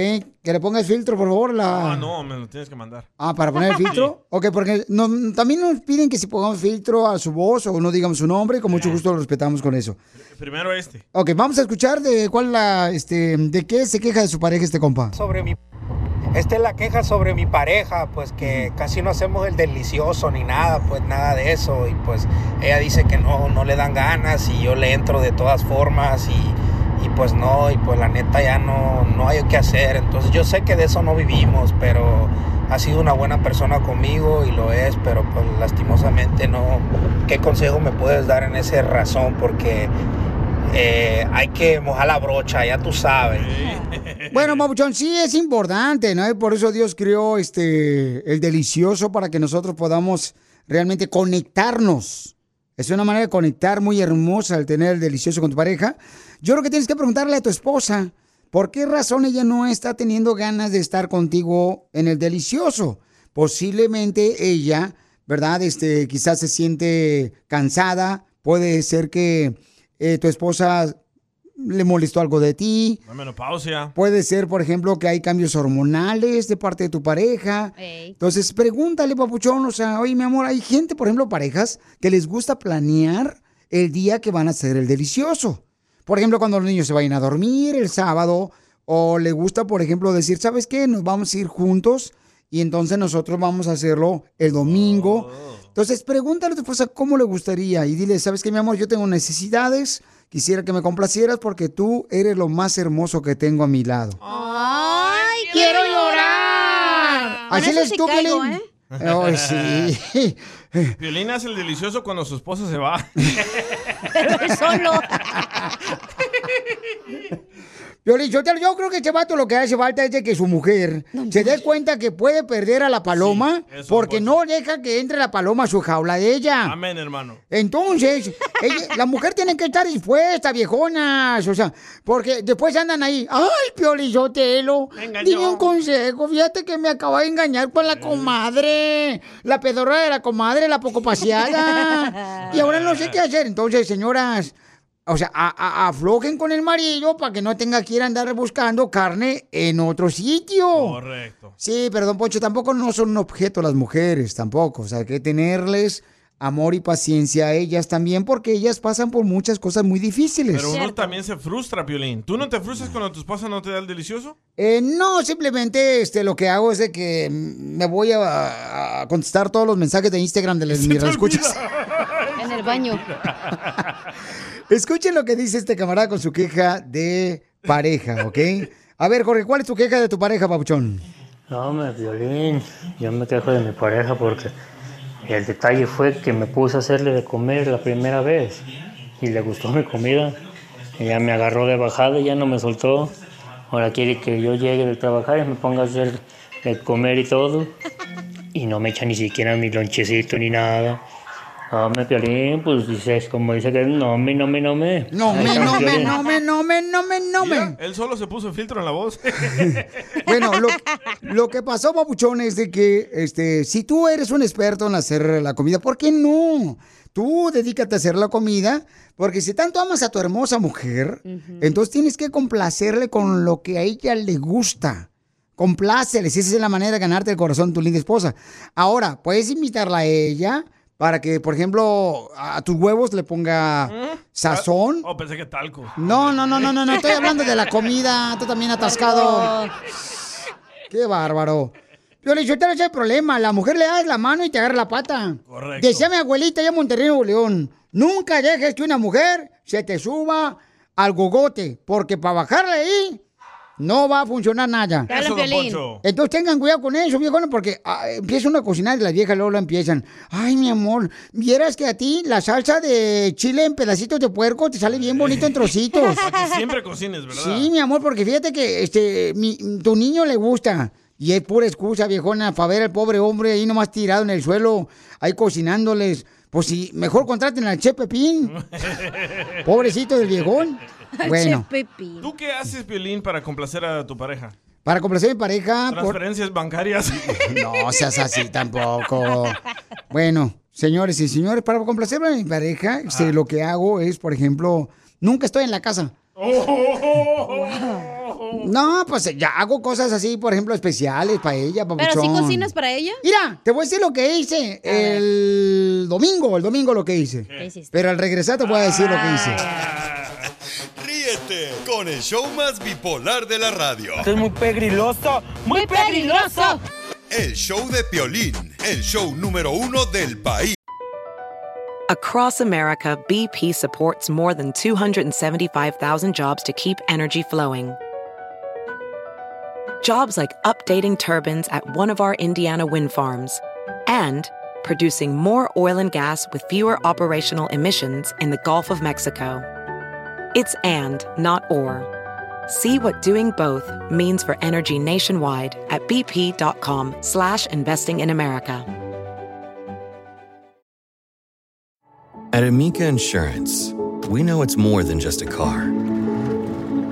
Que le pongas filtro, por favor, la... Ah, no, me lo tienes que mandar. Ah, para poner el filtro. Ok, porque no- también nos piden que si pongamos filtro a su voz o no digamos su nombre, con mucho gusto lo respetamos con eso. Primero este. Ok, vamos a escuchar de cuál la, este, de qué se queja de su pareja este compa. sobre mi esta es la queja sobre mi pareja, pues que casi no hacemos el delicioso ni nada, pues nada de eso. Y pues ella dice que no, no le dan ganas y yo le entro de todas formas y, y pues no, y pues la neta ya no, no hay qué hacer. Entonces yo sé que de eso no vivimos, pero ha sido una buena persona conmigo y lo es, pero pues lastimosamente no. ¿Qué consejo me puedes dar en esa razón? Porque eh, hay que mojar la brocha, ya tú sabes. Bueno, Mabuchón, sí es importante, ¿no? Y por eso Dios creó este, el delicioso para que nosotros podamos realmente conectarnos. Es una manera de conectar muy hermosa el tener el delicioso con tu pareja. Yo creo que tienes que preguntarle a tu esposa, ¿por qué razón ella no está teniendo ganas de estar contigo en el delicioso? Posiblemente ella, ¿verdad? Este, quizás se siente cansada, puede ser que eh, tu esposa le molestó algo de ti, La menopausia. Puede ser, por ejemplo, que hay cambios hormonales de parte de tu pareja. Entonces, pregúntale, papuchón, o sea, oye, mi amor, hay gente, por ejemplo, parejas que les gusta planear el día que van a hacer el delicioso. Por ejemplo, cuando los niños se vayan a dormir el sábado, o le gusta, por ejemplo, decir, ¿sabes qué? Nos vamos a ir juntos y entonces nosotros vamos a hacerlo el domingo. Entonces, pregúntale a tu esposa cómo le gustaría y dile, ¿sabes qué, mi amor? Yo tengo necesidades, quisiera que me complacieras porque tú eres lo más hermoso que tengo a mi lado. ¡Ay, quiero llorar! Así les sí tú, caigo. ¿eh? Ay, sí. Violín hace el delicioso cuando su esposa se va. solo. Piolín, yo, creo que este vato lo que hace falta es de que su mujer se dé cuenta que puede perder a la paloma Sí, porque no deja que entre la paloma a su jaula de ella. Amén, hermano. Entonces, ella- la mujer tiene que estar dispuesta, viejonas. O sea, porque después andan ahí. ¡Ay, Piolizotelo! Dime un consejo. Fíjate que me acaba de engañar con la comadre. La pedorra de la comadre, la poco paseada. y ahora no sé qué hacer. Entonces, señoras. O sea, a- a- aflojen con el marido para que no tenga que ir a andar buscando carne en otro sitio. Correcto. Sí, pero don Poncho, tampoco no son un objeto las mujeres, tampoco. O sea, hay que tenerles amor y paciencia a ellas también, porque ellas pasan por muchas cosas muy difíciles. Pero uno también se frustra, Piolín. ¿Tú no te frustras cuando tu esposa no te da el delicioso? Eh, no, simplemente este, lo que hago es de que me voy a, a contestar todos los mensajes de Instagram de las mis escuchas. En el baño. Escuchen lo que dice este camarada con su queja de pareja, ¿ok? A ver, Jorge, ¿cuál es tu queja de tu pareja, papuchón? No, me violín. Yo me quejo de mi pareja porque el detalle fue que me puse a hacerle de comer la primera vez y le gustó mi comida. Ella me agarró de bajada y ya no me soltó. Ahora quiere que yo llegue de trabajar y me ponga a hacer de comer y todo. Y no me echa ni siquiera mi lonchecito ni nada. Hombre, Piolín, pues dices, como dice que no me, no me, no me. No me, no me, no me, no me, no me, no me. Él solo se puso filtro en la voz. Bueno, lo, lo que pasó, papuchón, es de que este, si tú eres un experto en hacer la comida, ¿por qué no? Tú dedícate a hacer la comida, porque si tanto amas a tu hermosa mujer, entonces tienes que complacerle con lo que a ella le gusta. Compláceles, esa es la manera de ganarte el corazón de tu linda esposa. Ahora, puedes invitarla a ella para que, por ejemplo, a tus huevos le ponga sazón. Oh, pensé que talco. No, no, no, no, no, no, estoy hablando de la comida, tú también atascado. Qué bárbaro. Yo le dije, ese el problema, la mujer le das la mano y te agarra la pata. Correcto. Decía mi abuelita allá en Monterrey, Nuevo León, nunca dejes que una mujer se te suba al gogote, porque para bajarle ahí no va a funcionar nada. Dale, Eso, don. Entonces tengan cuidado con eso, viejo, porque ah, empieza uno a cocinar y las viejas luego lo empiezan. Ay, mi amor, vieras que a ti la salsa de chile en pedacitos de puerco te sale bien bonito en trocitos. Para que siempre cocines, ¿verdad? Sí, mi amor, porque fíjate que este mi, tu niño le gusta. Y es pura excusa, viejona, para ver al pobre hombre ahí nomás tirado en el suelo, ahí cocinándoles. Pues sí, mejor contraten al Che Pepín. Pobrecito del viejón. Bueno, ¿Tú qué haces, Piolín, para complacer a tu pareja? para complacer a mi pareja... por- Transferencias bancarias. No seas así tampoco. Bueno, señores y señores, para complacer a mi pareja, este, lo que hago es, por ejemplo, nunca estoy en la casa. No, pues ya hago cosas así, por ejemplo, especiales para ella, ¿Pero si cocinas para ella? Mira, te voy a decir lo que hice el domingo, el domingo lo que hice. ¿Qué hiciste? Pero al regresar te voy a decir lo que hice. Ríete con el show más bipolar de la radio. Esto es muy pegriloso, muy pegriloso. El show de Piolín, el show número uno del país. Across America, BP supports more than 275,000 jobs to keep energy flowing. Jobs like updating turbines at one of our Indiana wind farms and producing more oil and gas with fewer operational emissions in the Gulf of Mexico. It's and, not or. See what doing both means for energy nationwide at bp.com slash investing in America. At Amica Insurance, we know it's more than just a car.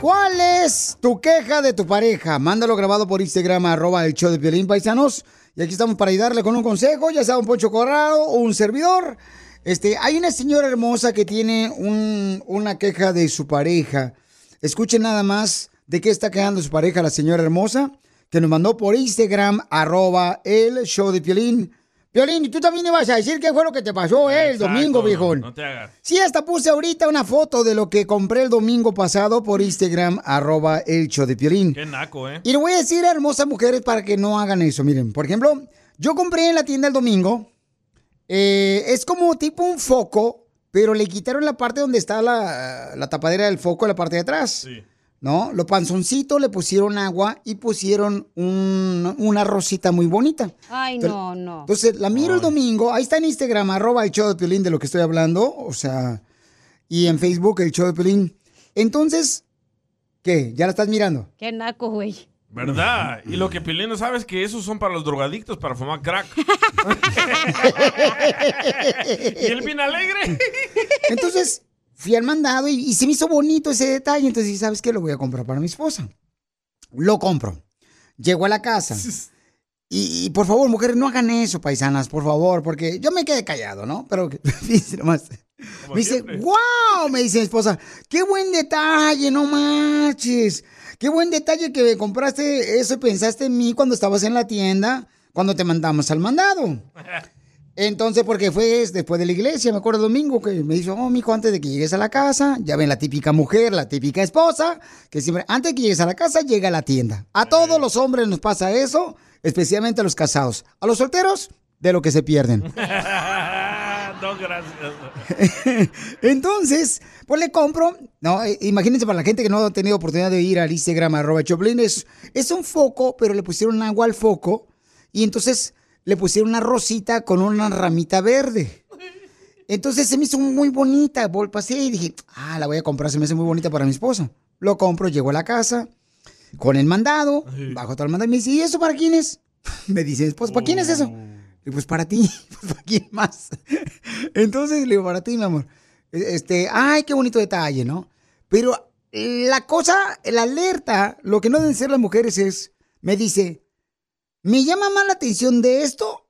¿Cuál es tu queja de tu pareja? Mándalo grabado por Instagram, arroba el show de Piolín Paisanos. Y aquí estamos para ayudarle con un consejo, ya sea un Poncho Corrado o un servidor. Este, hay una señora hermosa que tiene un- una queja de su pareja. Escuchen nada más de qué está quejando su pareja la señora hermosa, que nos mandó por Instagram, arroba el show de Piolín. Piolín, y tú también ibas a decir qué fue lo que te pasó eh, el Exacto, domingo, viejón. No te hagas. Sí, hasta puse ahorita una foto de lo que compré el domingo pasado por Instagram, arroba el show de Piolín. Qué naco, ¿eh? Y le voy a decir a hermosas mujeres para que no hagan eso. Miren, por ejemplo, yo compré en la tienda el domingo. eh, es como tipo un foco, pero le quitaron la parte donde está la, la tapadera del foco, la parte de atrás. ¿No? Los panzoncitos le pusieron agua y pusieron un- una rosita muy bonita. Ay, Entonces- no, no. Entonces, la miro el domingo, ahí está en Instagram, arroba el show de Piolín de lo que estoy hablando, o sea, y en Facebook el show de Piolín. Entonces, ¿qué? ¿Ya la estás mirando? Qué naco, güey. ¿Verdad? Y lo que Piolín no sabe es que esos son para los drogadictos, para fumar crack. y él bien alegre. Entonces, fui al mandado y, y se me hizo bonito ese detalle. Entonces, ¿sabes qué? Lo voy a comprar para mi esposa. Lo compro. Llego a la casa. Y, y, por favor, mujeres, no hagan eso, paisanas, por favor, porque yo me quedé callado, ¿no? Pero nomás. Me dice, wow, me dice mi esposa, qué buen detalle, no manches. Qué buen detalle que me compraste eso y pensaste en mí cuando estabas en la tienda, cuando te mandamos al mandado. Entonces, porque fue después de la iglesia, me acuerdo el domingo, que me dijo, oh, mijo, antes de que llegues a la casa, ya ven la típica mujer, la típica esposa, que siempre, antes de que llegues a la casa, llega a la tienda. A todos los hombres nos pasa eso, especialmente a los casados. A los solteros, de lo que se pierden. no, gracias. Entonces, pues le compro. No, eh, imagínense para la gente que no ha tenido oportunidad de ir al Instagram arroba Choplin, es, es un foco, pero le pusieron agua al foco y entonces le pusieron una rosita con una ramita verde. Entonces se me hizo muy bonita. Pasé y dije, ah, la voy a comprar, se me hace muy bonita para mi esposa. Lo compro, llego a la casa con el mandado, bajo todo el mandado y me dice, ¿y eso para quién es? Me dice, esposa, ¿para quién es eso? Y pues para ti, pues para quién más. Entonces le digo, para ti, mi amor. Este, ay, qué bonito detalle, ¿no? Pero la cosa, la alerta, lo que no deben ser las mujeres es, me dice, me llama más la atención de esto,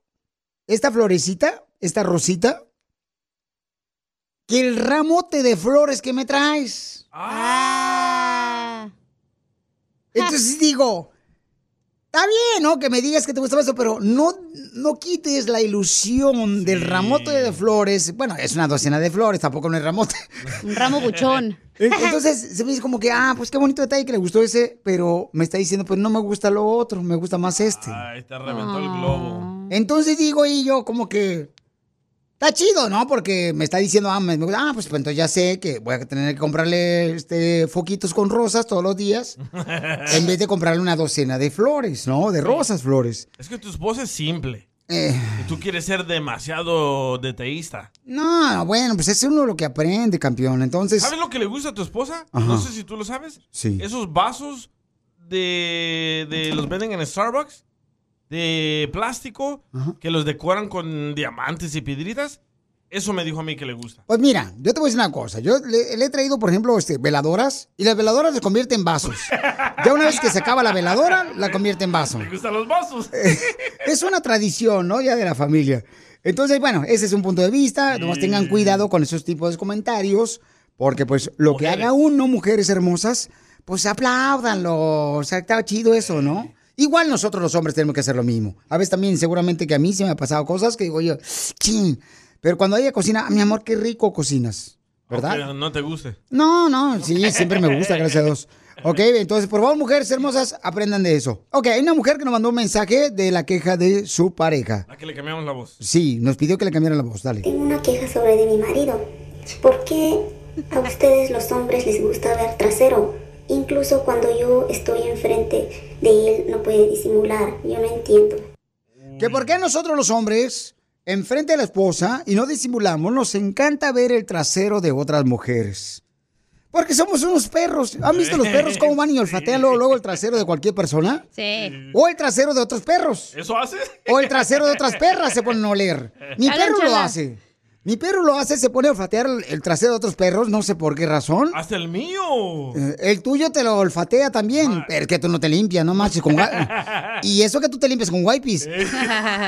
esta florecita, esta rosita, que el ramote de flores que me traes. Entonces digo, está bien, ¿no? Que me digas que te gustaba eso, pero no, no quites la ilusión del ramote de flores. Bueno, es una docena de flores, tampoco no es ramote. Un ramo buchón. Entonces se me dice como que, ah, pues qué bonito detalle que le gustó ese, pero me está diciendo, pues no me gusta lo otro, me gusta más este. Ay, te reventó el globo. Entonces digo, y yo como que, está chido, ¿no? Porque me está diciendo, ah, me, ah, pues, pues, entonces ya sé que voy a tener que comprarle este, foquitos con rosas todos los días, en vez de comprarle una docena de flores, ¿no? De rosas flores. Es que tu esposa es simple. Eh, Y tú quieres ser demasiado detallista. no, bueno, pues es uno lo que aprende, campeón. Entonces, ¿Sabes lo que le gusta a tu esposa? Ajá. No sé si tú lo sabes. Sí. Esos vasos de, de los venden en Starbucks de plástico que los decoran con diamantes y piedritas. Eso me dijo a mí que le gusta. Pues mira, yo te voy a decir una cosa. Yo le, le he traído, por ejemplo, este, veladoras y las veladoras se convierten en vasos. Ya una vez que se acaba la veladora, la convierte en vaso. ¿Te gustan los vasos? Es una tradición, ¿no? Ya de la familia. Entonces, bueno, ese es un punto de vista. Nomás tengan cuidado con esos tipos de comentarios. Porque, pues, lo que haga uno, mujeres hermosas, pues apláudanlo. O sea, está chido eso, ¿no? Igual nosotros los hombres tenemos que hacer lo mismo. A veces también, seguramente que a mí se me ha pasado cosas que digo yo, chin. Pero cuando ella cocina, "Ah, mi amor, qué rico cocinas. ¿Verdad? No te guste. No, no, sí, siempre me gusta, gracias a Dios. Ok, entonces, por favor, mujeres hermosas, aprendan de eso. Ok, hay una mujer que nos mandó un mensaje de la queja de su pareja. A que le cambiamos la voz. Sí, nos pidió que le cambiara la voz, dale. Tengo una queja sobre de mi marido. ¿Por qué a ustedes los hombres les gusta ver trasero? Incluso cuando yo estoy enfrente de él no puede disimular. Yo no entiendo. Que por qué nosotros los hombres, enfrente de la esposa, y no disimulamos, nos encanta ver el trasero de otras mujeres. Porque somos unos perros. ¿Han visto los perros cómo van y olfatean luego, luego el trasero de cualquier persona? Sí. O el trasero de otros perros. ¿Eso hace? O el trasero de otras perras se ponen a oler. Mi perro lo hace. Mi perro lo hace, se pone a olfatear el- trasero de otros perros, no sé por qué razón. Hasta el mío. Eh, El tuyo te lo olfatea también, pero es que tú no te limpias, no manches con Y eso que tú te limpias con wipes.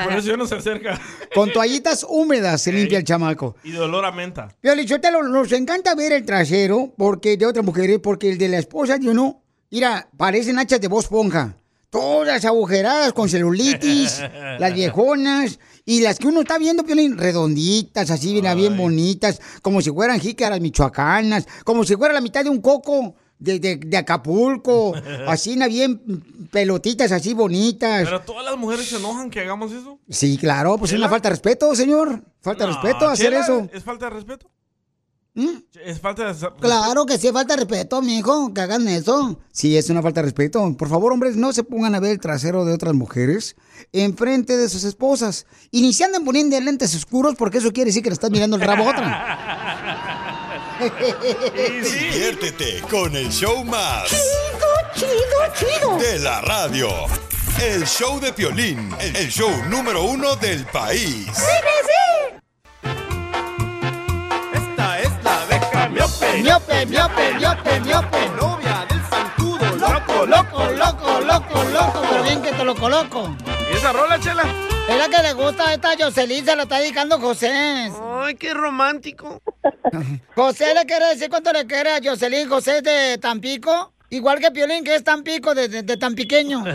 Por eso yo no se acerca. Con toallitas húmedas se limpia el chamaco. Y de olor a menta. Piolichotelo, nos encanta ver el trasero porque de otras mujeres, porque el de la esposa de uno, mira, parecen hachas de voz ponja. Todas agujeradas con celulitis, las viejonas, y las que uno está viendo, Piolín, redonditas, así, bien, bien bonitas, como si fueran jícaras michoacanas, como si fuera la mitad de un coco de, de- de Acapulco, así, bien pelotitas, así bonitas. Pero todas las mujeres se enojan que hagamos eso. Sí, claro, pues es una falta de respeto, señor. Falta de respeto hacer eso. ¿Es falta de respeto? Es falta de respeto. Claro que sí es falta de respeto, mijo, que hagan eso. Sí, es una falta de respeto. Por favor, hombres, no se pongan a ver el trasero de otras mujeres enfrente de sus esposas. Y ni se anden poniendo lentes oscuros porque eso quiere decir que le estás mirando el rabo a otra. Diviértete con el show más. Chido, chido, chido. De la radio. El show de Piolín, el show número uno del país. Esta miope. Miope, miope, miope, miope. Novia del zancudo. Loco, loco, loco, loco, loco, pero bien que te lo coloco. ¿Y esa rola, chela? Es la que le gusta a esta Jocelyn, se la está dedicando José. Ay, qué romántico. José le quiere decir cuánto le quiere a Jocelyn José es de Tampico. Igual que Piolín, que es Tampico, de, de, de tan pequeño.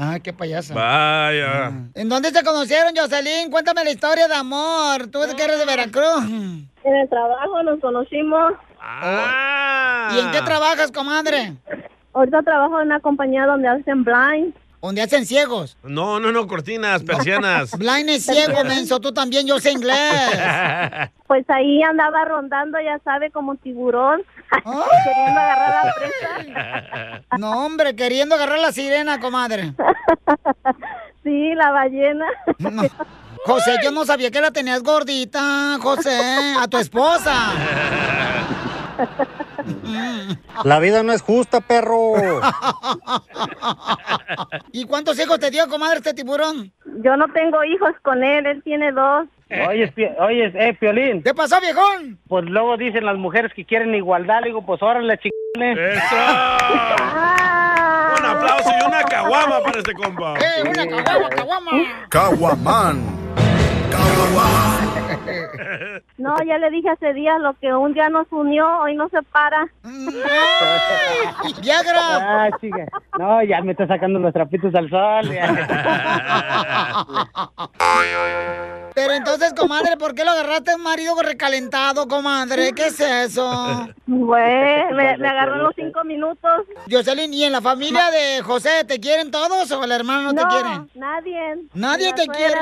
Ay, qué payasa. Vaya. ¿En dónde se conocieron, Jocelyn? Cuéntame la historia de amor. Tú que eres de Veracruz. En el trabajo nos conocimos. ¿Y en qué trabajas, comadre? Ahorita trabajo en una compañía donde hacen blind. Donde hacen ciegos. No, no, no, cortinas, persianas. Blind es ciego, menso. Tú también, yo sé inglés. Pues ahí andaba rondando, ya sabe, como tiburón, queriendo agarrar la presa. No, hombre, queriendo agarrar la sirena, comadre. Sí, la ballena. José, yo no sabía que la tenías gordita, José, a tu esposa. La vida no es justa, perro. ¿Y cuántos hijos te dio, comadre, este tiburón? Yo no tengo hijos con él, él tiene dos. Oye, oye, eh, Piolín. ¿Qué pasó, viejón? Pues luego dicen las mujeres que quieren igualdad. Le digo, pues órale, chingale. ¡Eso! Un aplauso y una caguama para este compa. ¡Eh, una caguama, caguama! Caguaman. No, ya le dije hace días lo que un día nos unió, hoy nos separa. ¡Viagra! Ah, chica. No, ya me está sacando los trapitos al sol. Pero entonces, comadre, ¿por qué lo agarraste un marido recalentado, comadre? ¿Qué es eso? Güey, me, me agarró en los cinco minutos. Jocelyn, ¿y en la familia de José te quieren todos o el hermano no, te quiere? nadie. ¿Nadie te quiere?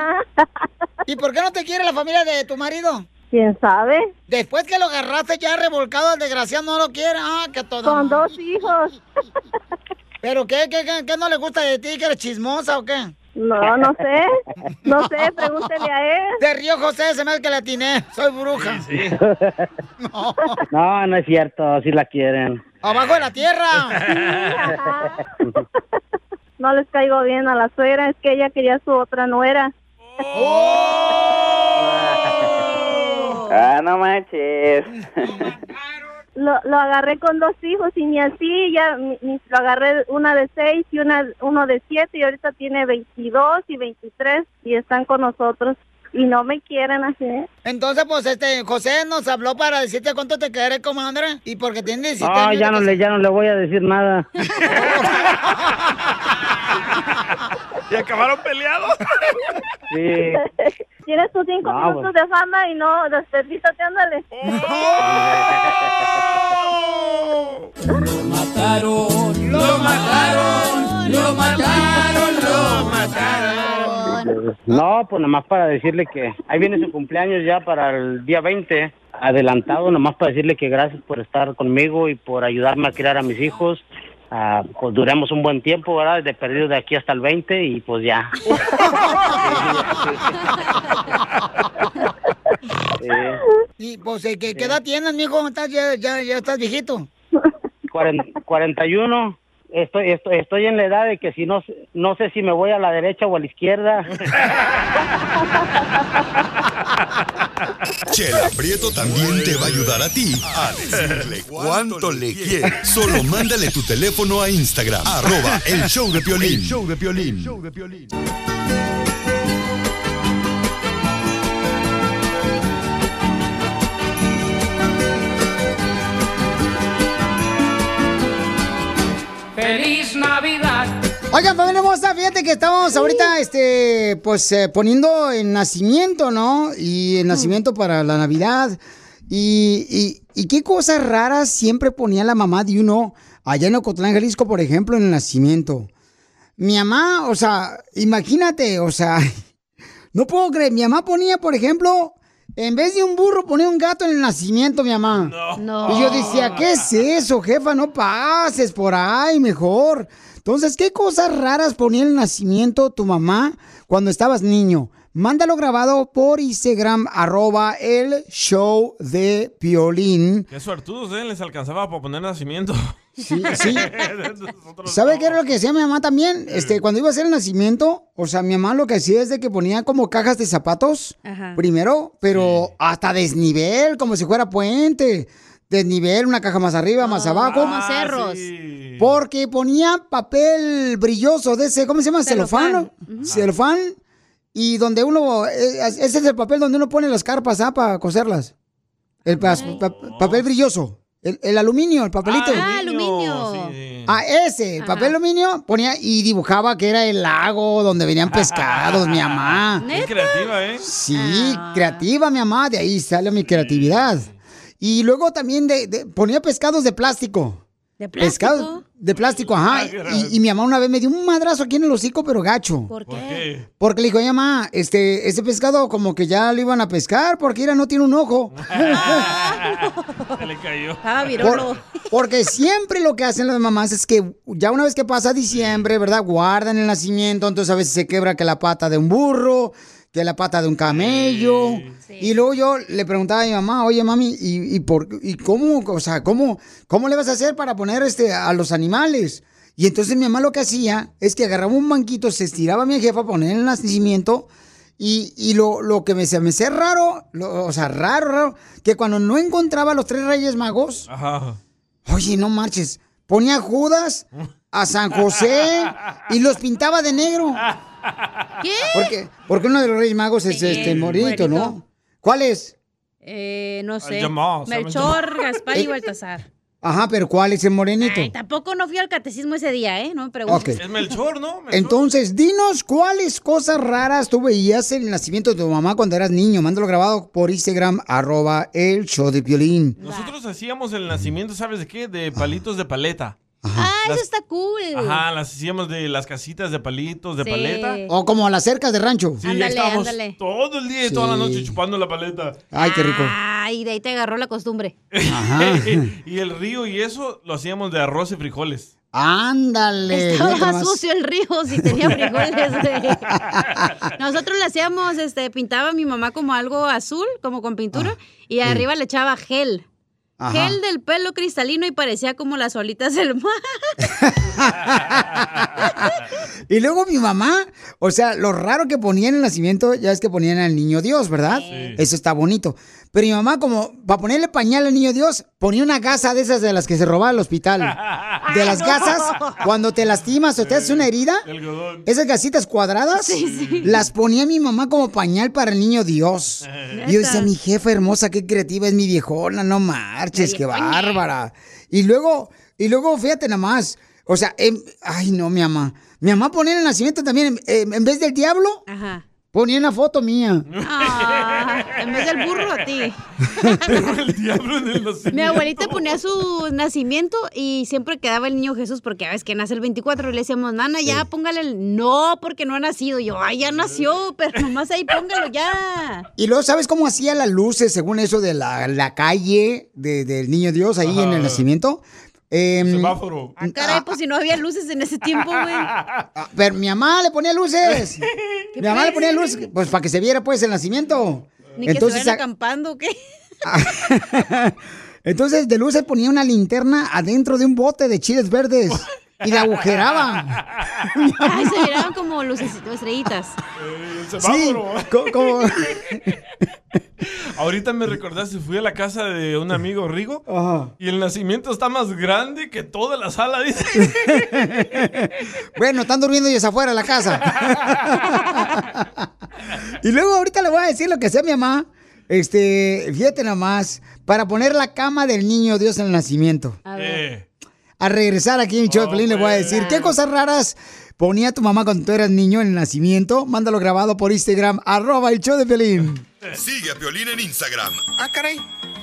¿Y por qué no te quiere la familia de tu marido? ¿Quién sabe? Después que lo agarraste ya revolcado, el desgraciado no lo quiere. Ah, que todo. Con dos hijos. ¿Pero qué, qué, qué, qué no le gusta de ti? ¿Que eres chismosa o qué? No, no sé. No sé, pregúntele a él. Se rió José, se me hace que la atiné. Soy bruja. No, no es cierto, sí la quieren. ¡Abajo de la tierra! No les caigo bien a la suegra, es que ella quería su otra nuera. Ah, no manches. Lo, lo agarré con dos hijos y ni así, ya ni- ni- lo agarré una de seis y una uno de siete y ahorita tiene 22 y 23 y están con nosotros y no me quieren así. Entonces, pues, este, José nos habló para decirte cuánto te quiere, comadre. Y porque tiene 17 No, años ya no, le, ya no le voy a decir nada. ¿Y acabaron peleados? Sí. Tienes tus cinco No, minutos de fama y no, desperdízate, ándale. mataron, lo mataron, lo mataron, lo mataron. No, pues nomás para decirle que ahí viene su cumpleaños ya para el día 20, adelantado, nomás para decirle que gracias por estar conmigo y por ayudarme a criar a mis hijos. Ah, pues duramos un buen tiempo, ¿verdad? De perdido de aquí hasta el 20 y pues ya. Eh, Y, pues, eh, ¿qué, qué edad tienes, mijo? ¿Estás, ya, ya, ya estás viejito. cuaren- 41. Estoy, estoy, estoy en la edad de que si no, sé- no sé si me voy a la derecha o a la izquierda. Chela Prieto también te va a ayudar a ti a decirle cuánto le quiere. Solo mándale tu teléfono a Instagram, arroba el show de Piolín. show de Piolín. ¡Feliz Navidad! Oigan, familia hermosa, fíjate que estamos ahorita, este, pues, eh, poniendo el nacimiento, ¿no? Y el nacimiento para la Navidad. Y, y- y qué cosas raras siempre ponía la mamá de uno allá en Ocotlán, Jalisco, por ejemplo, en el nacimiento. Mi mamá, o sea, imagínate, o sea, no puedo creer, mi mamá ponía, por ejemplo, en vez de un burro, ponía un gato en el nacimiento, mi mamá. No. Y yo decía, ¿qué es eso, jefa? No pases por ahí, mejor. Entonces, ¿qué cosas raras ponía en el nacimiento tu mamá cuando estabas niño? Mándalo grabado por Instagram, arroba el show de Piolín. Qué suertudos, ¿eh? Les alcanzaba para poner nacimiento. Sí, sí. ¿Sabe qué era lo que hacía mi mamá también? Este, cuando iba a hacer el nacimiento, o sea, mi mamá lo que hacía es de que ponía como cajas de zapatos Ajá. primero, pero hasta desnivel, como si fuera puente. Desnivel, una caja más arriba, más abajo. Como cerros. Porque ponía papel brilloso de ese, ¿cómo se llama? Celofán. Celofán. Y donde uno, eh, ese es el papel donde uno pone las carpas, ¿ah? Para coserlas. El pa- papel brilloso. El, el aluminio, el papelito. Ah, aluminio. Ah, ese, el papel aluminio, ponía y dibujaba que era el lago donde venían pescados, mi mamá. Qué creativa, ¿eh? Sí, creativa, mi mamá, de ahí sale mi creatividad. Y luego también de, de- ponía pescados de plástico. De pescado de plástico, ajá. Y, y mi mamá una vez me dio un madrazo aquí en el hocico, pero gacho. ¿Por qué? Porque le dijo, oye, mamá, este, ese pescado como que ya lo iban a pescar porque mira, no tiene un ojo. Se le cayó. Ah, Por- porque siempre lo que hacen las mamás es que ya una vez que pasa diciembre, ¿verdad? Guardan el nacimiento, entonces a veces se quebra que la pata de un burro, que la pata de un camello. Y luego yo le preguntaba a mi mamá, oye mami, ¿y, y por, y cómo, o sea, cómo, cómo le vas a hacer para poner este a los animales? Y entonces mi mamá lo que hacía es que agarraba un banquito, se estiraba a mi jefa a poner el nacimiento. Y, y lo, lo que me, se me hacía raro, lo- o sea, raro, raro, que cuando no encontraba a los tres reyes magos, Ajá. Oye, no marches. Ponía a Judas, a San José y los pintaba de negro. ¿Qué? Porque, porque uno de los Reyes Magos es este morenito, ¿no? ¿Cuál es? Eh, no sé. llamado, Melchor, llamado. Gaspar y Eh, Baltasar. Ajá, pero ¿cuál es el morenito? Ay, tampoco no fui al catecismo ese día, ¿eh? No me preguntes. Es Melchor, ¿no? Entonces, dinos cuáles cosas raras tú veías en el nacimiento de tu mamá cuando eras niño. Mándalo grabado por Instagram, arroba el show de Piolín. Nosotros hacíamos el nacimiento, ¿sabes de qué? De palitos de paleta. Ah, Las- eso está cool. Ajá, las hacíamos de las casitas de palitos de Sí. paleta. O como las cercas de rancho. Sí, Ándale, estábamos ándale. todo el día y toda la Sí. noche chupando la paleta. Ay, qué rico. Ay, de ahí te agarró la costumbre. y el río y eso lo hacíamos de arroz y frijoles. Ándale. Estaba sucio el río si tenía frijoles. Nosotros le hacíamos, este, pintaba a mi mamá como algo azul, como con pintura, y arriba le echaba gel. Ajá. Gel del pelo cristalino y parecía como las olitas del mar. Y luego mi mamá, o sea, lo raro que ponía en el nacimiento, ya es que ponían al niño Dios, ¿verdad? Eso está bonito. Pero mi mamá, como para ponerle pañal al niño Dios, ponía una gasa de esas de las que se robaba al hospital. De las gasas, cuando te lastimas o te haces una herida, esas gasitas cuadradas, las ponía mi mamá como pañal para el niño Dios. Y yo decía, mi jefa hermosa, qué creativa es mi viejona, no marches, qué bárbara. Y luego, y luego, fíjate nada más, o sea, em- ay no, mi mamá. Mi mamá ponía en el nacimiento también, em, en vez del diablo, Ajá. ponía una foto mía. Ah, en vez del burro a ti. el diablo en el nacimiento. Mi abuelita ponía su nacimiento y siempre quedaba el niño Jesús porque a veces que nace el 24 y le decíamos, nana, ya póngale el... No, porque no ha nacido. Yo, ay, ya nació, pero nomás ahí póngalo ya. Y luego, ¿sabes cómo hacía las luces según eso de la, la calle de- del niño Dios ahí en el nacimiento? Em, Semáforo. Ah, caray, pues si no había luces en ese tiempo, güey. ah, pero mi mamá le ponía luces. ¿Qué mi mamá le ponía luces, pues para que se viera pues el nacimiento. Ni que se acampando, ¿o ¿qué? Entonces de luces ponía una linterna adentro de un bote de chiles verdes y la agujeraba. Ay, se miraban como lucecitas, estrellitas. El Sí, como... Ahorita me recordaste, fui a la casa de un amigo Rigo Ajá. y el nacimiento está más grande que toda la sala, dice. Bueno, están durmiendo ellos afuera de la casa. y luego ahorita le voy a decir lo que hacía mi mamá. Este, fíjate nomás, para poner la cama del niño Dios en el nacimiento. A ver. A regresar aquí en el show de Pelín, le voy a decir qué cosas raras ponía tu mamá cuando tú eras niño en el nacimiento. Mándalo grabado por Instagram, arroba el show de Pelín. Sigue a Piolín en Instagram, Ah, caray.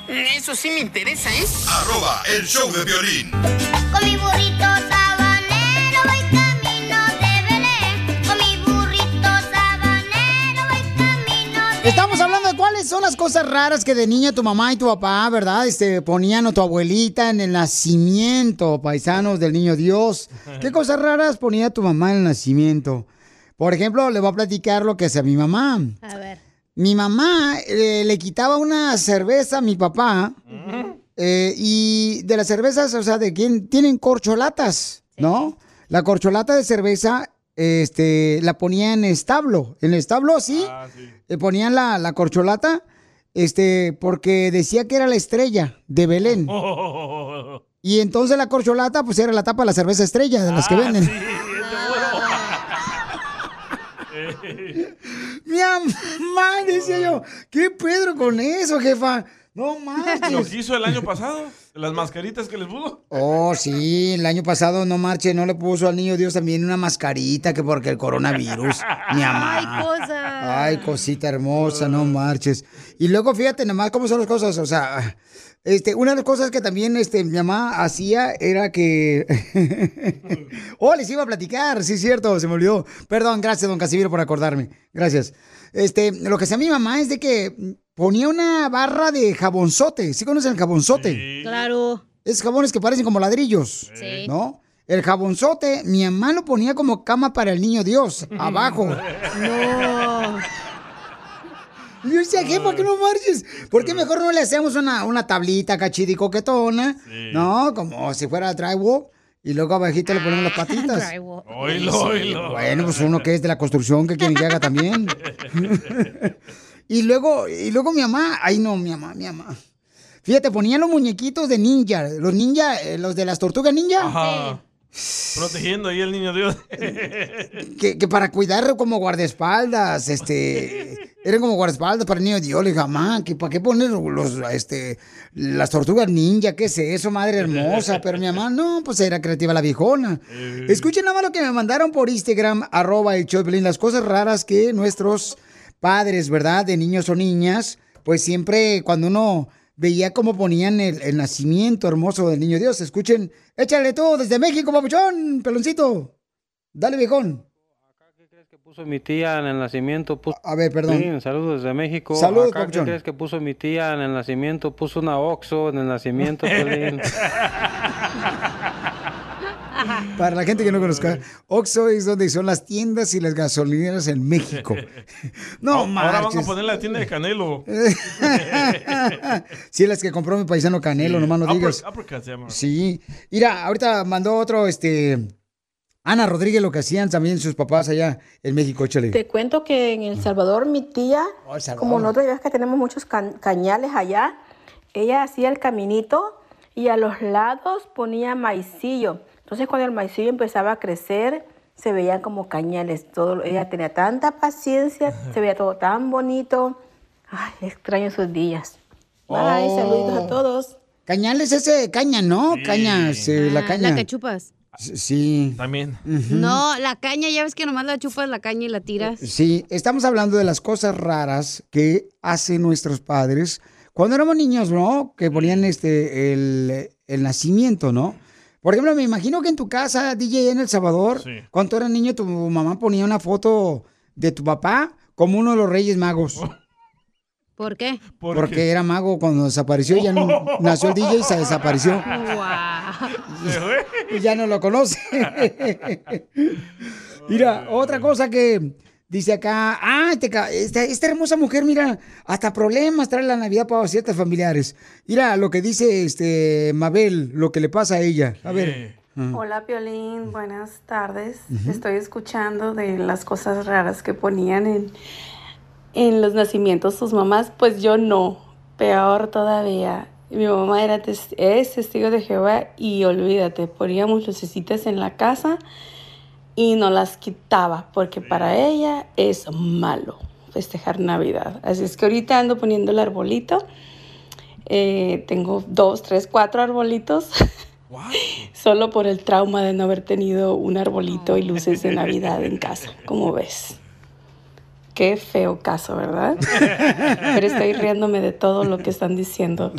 Eso sí me interesa, ¿eh? arroba el show de violín. Con mi burrito sabanero voy camino de Belén. Con mi burrito sabanero voy camino de Estamos hablando cuáles son las cosas raras que de niña tu mamá y tu papá, ¿verdad? Este, ponían o tu abuelita en el nacimiento, paisanos del niño Dios. ¿Qué cosas raras ponía tu mamá en el nacimiento? Por ejemplo, le voy a platicar lo que hacía mi mamá. A ver. Mi mamá eh, le quitaba una cerveza a mi papá eh, y de las cervezas, o sea, de quien tienen corcholatas, ¿no? La corcholata de cerveza, este, la ponía en establo. En el establo, sí. Le ponían la, la corcholata, este, porque decía que era la estrella de Belén. Y entonces la corcholata, pues era la tapa de la cerveza estrella de las que venden. Mi mamá, decía yo, ¿qué Pedro con eso, jefa? No Lo marches. que hizo el año pasado, las mascaritas que les puso. Oh, sí, el año pasado no marche, no le puso al niño Dios también una mascarita que porque el coronavirus. Mi mamá. Ay, cosa. Ay, cosita hermosa, no marches. Y luego fíjate nomás cómo son las cosas, o sea, Este, una de las cosas que también este, mi mamá hacía era que. oh, les iba a platicar, sí, es cierto, se me olvidó. Perdón, gracias, don Casimiro, por acordarme. Gracias. Este, lo que hacía mi mamá es de que ponía una barra de jabonzote. ¿Sí conocen el jabonzote? Claro. Es jabones que parecen como ladrillos. Sí. ¿No? El jabonzote, mi mamá lo ponía como cama para el niño Dios, abajo. No. Y Yo decía, jefa, que no marches. ¿Por qué mejor no le hacemos una, una tablita cachida y coquetona? ¿No? Como si fuera drywall. Y luego abajito le ponemos las patitas. Oílo, Sí, oílo. Bueno, pues uno que es de la construcción, que quieren que haga también. y luego, y luego mi mamá, ay no, mi mamá, mi mamá. Fíjate, ponían los muñequitos de ninja, los ninja, eh, los de las tortugas ninja. Ajá. Protegiendo ahí al niño Dios. Que, que para cuidar como guardaespaldas, este, eran como guardaespaldas para el niño Dios. Le dije, mamá, ¿que ¿para qué poner los, este, las tortugas ninja? ¿Qué es eso, madre hermosa? Pero mi mamá, no, pues era creativa la viejona. Escuchen nada más lo que me mandaron por Instagram, arroba el Piolín, las cosas raras que nuestros padres, ¿verdad? De niños o niñas, pues siempre cuando uno veía cómo ponían el, el nacimiento hermoso del niño Dios. Escuchen, échale todo desde México, papuchón, peloncito. Dale, viejón. puso mi tía en el nacimiento? Puso... A ver, perdón. Sí, saludos desde México. Saludos, Acá, ¿qué crees que puso mi tía en el nacimiento? Puso una Oxxo en el nacimiento. Para la gente que no conozca, Oxxo es donde son las tiendas y las gasolineras en México. No, Ahora van a poner la tienda de Canelo. sí, las que compró mi paisano Canelo, nomás no Upper- digas. uppercut llama. Sí. Mira, ahorita mandó otro, este... Ana Rodríguez, lo que hacían también sus papás allá en México, échale. Te cuento que en El Salvador mi tía, Oh, Salvador. como nosotros ya ves que tenemos muchos cañales allá, ella hacía el caminito y a los lados ponía maicillo. Entonces cuando el maicillo empezaba a crecer, se veían como cañales. Todo, ella tenía tanta paciencia, se veía todo tan bonito. Ay, extraño esos días. Bye, Oh. saluditos a todos. Cañales ese caña, ¿no? Caña, sí, la Ah, caña. La que chupas. Sí. También. No, la caña, ya ves que nomás la chupas la caña y la tiras. Sí, estamos hablando de las cosas raras que hacen nuestros padres cuando éramos niños, ¿no? Que ponían este el, el nacimiento, ¿no? Por ejemplo, me imagino que en tu casa, DJ, en El Salvador, cuando tú eras niño, tu mamá ponía una foto de tu papá como uno de los Reyes Magos. ¿Por qué? porque era mago cuando desapareció, ya no, nació el DJ y se desapareció. Y ya no lo conoce. mira, otra cosa que dice acá, ah, este ca- esta, esta hermosa mujer, mira, hasta problemas trae la Navidad para ciertas familiares. Mira lo que dice este Mabel, lo que le pasa a ella. A ver. Ah. Hola Piolín, buenas tardes. Estoy escuchando de las cosas raras que ponían en, en los nacimientos sus mamás. Pues yo no, peor todavía. Mi mamá era tes- es testigo de Jehová y olvídate, poníamos lucecitas en la casa y no las quitaba porque para ella es malo festejar Navidad. Así es que ahorita ando poniendo el arbolito. Eh, tengo dos, tres, cuatro arbolitos. Solo por el trauma de no haber tenido un arbolito y luces de Navidad en casa, como ves. Qué feo caso, ¿verdad? Pero estoy riéndome de todo lo que están diciendo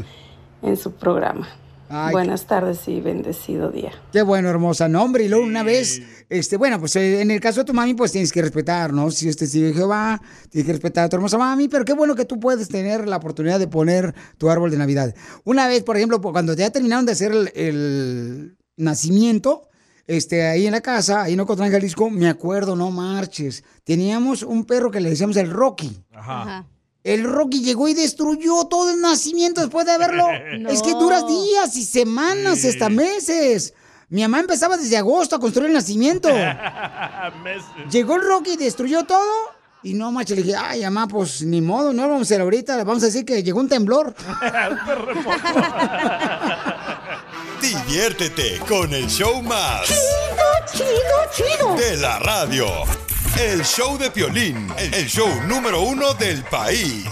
en su programa. Ay, Buenas tardes y bendecido día. Qué bueno, hermosa. No, hombre, y luego una vez, este, bueno, pues eh, en el caso de tu mami, pues tienes que respetar, ¿no? Si este sigue Jehová, tienes que respetar a tu hermosa mami, pero qué bueno que tú puedes tener la oportunidad de poner tu árbol de Navidad. Una vez, por ejemplo, cuando ya terminaron de hacer el, el nacimiento, este, ahí en la casa, ahí en Ocotlán, Jalisco, me acuerdo, no marches, teníamos un perro que le decíamos el Rocky. Ajá. El Rocky llegó y destruyó todo el nacimiento después de verlo. Es que duras días y semanas, hasta meses. Mi mamá empezaba desde agosto a construir el nacimiento. Llegó el Rocky y destruyó todo. Y no, macho, le dije, ay, mamá, pues ni modo, no lo vamos a hacer ahorita. Le vamos a decir que llegó un temblor. Diviértete con el show más. Chido, chido, De la radio. El show de Piolín, el show número uno del país.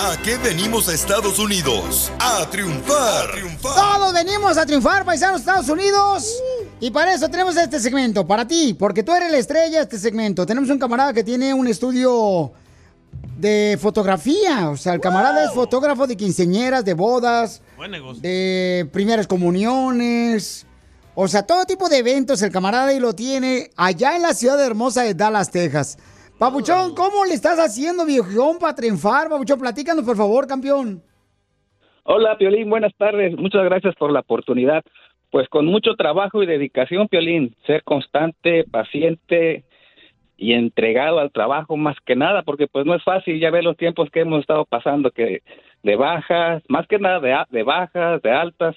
¿A qué venimos a Estados Unidos? A triunfar. Todos venimos a triunfar, paisanos de Estados Unidos. Y para eso tenemos este segmento, para ti, porque tú eres la estrella de este segmento. Tenemos un camarada que tiene un estudio de fotografía. O sea, el camarada es fotógrafo de quinceñeras, de bodas, Buen negocio. de primeras comuniones. O sea, todo tipo de eventos el camarada y lo tiene allá en la ciudad hermosa de Dallas, Texas. Papuchón, ¿cómo le estás haciendo, viejón, para triunfar? Papuchón, platícanos, por favor, campeón. Hola, Piolín, buenas tardes. Muchas gracias por la oportunidad. Pues con mucho trabajo y dedicación, Piolín, ser constante, paciente y entregado al trabajo más que nada, porque pues no es fácil, ya ver los tiempos que hemos estado pasando, que de bajas, más que nada de, de bajas, de altas,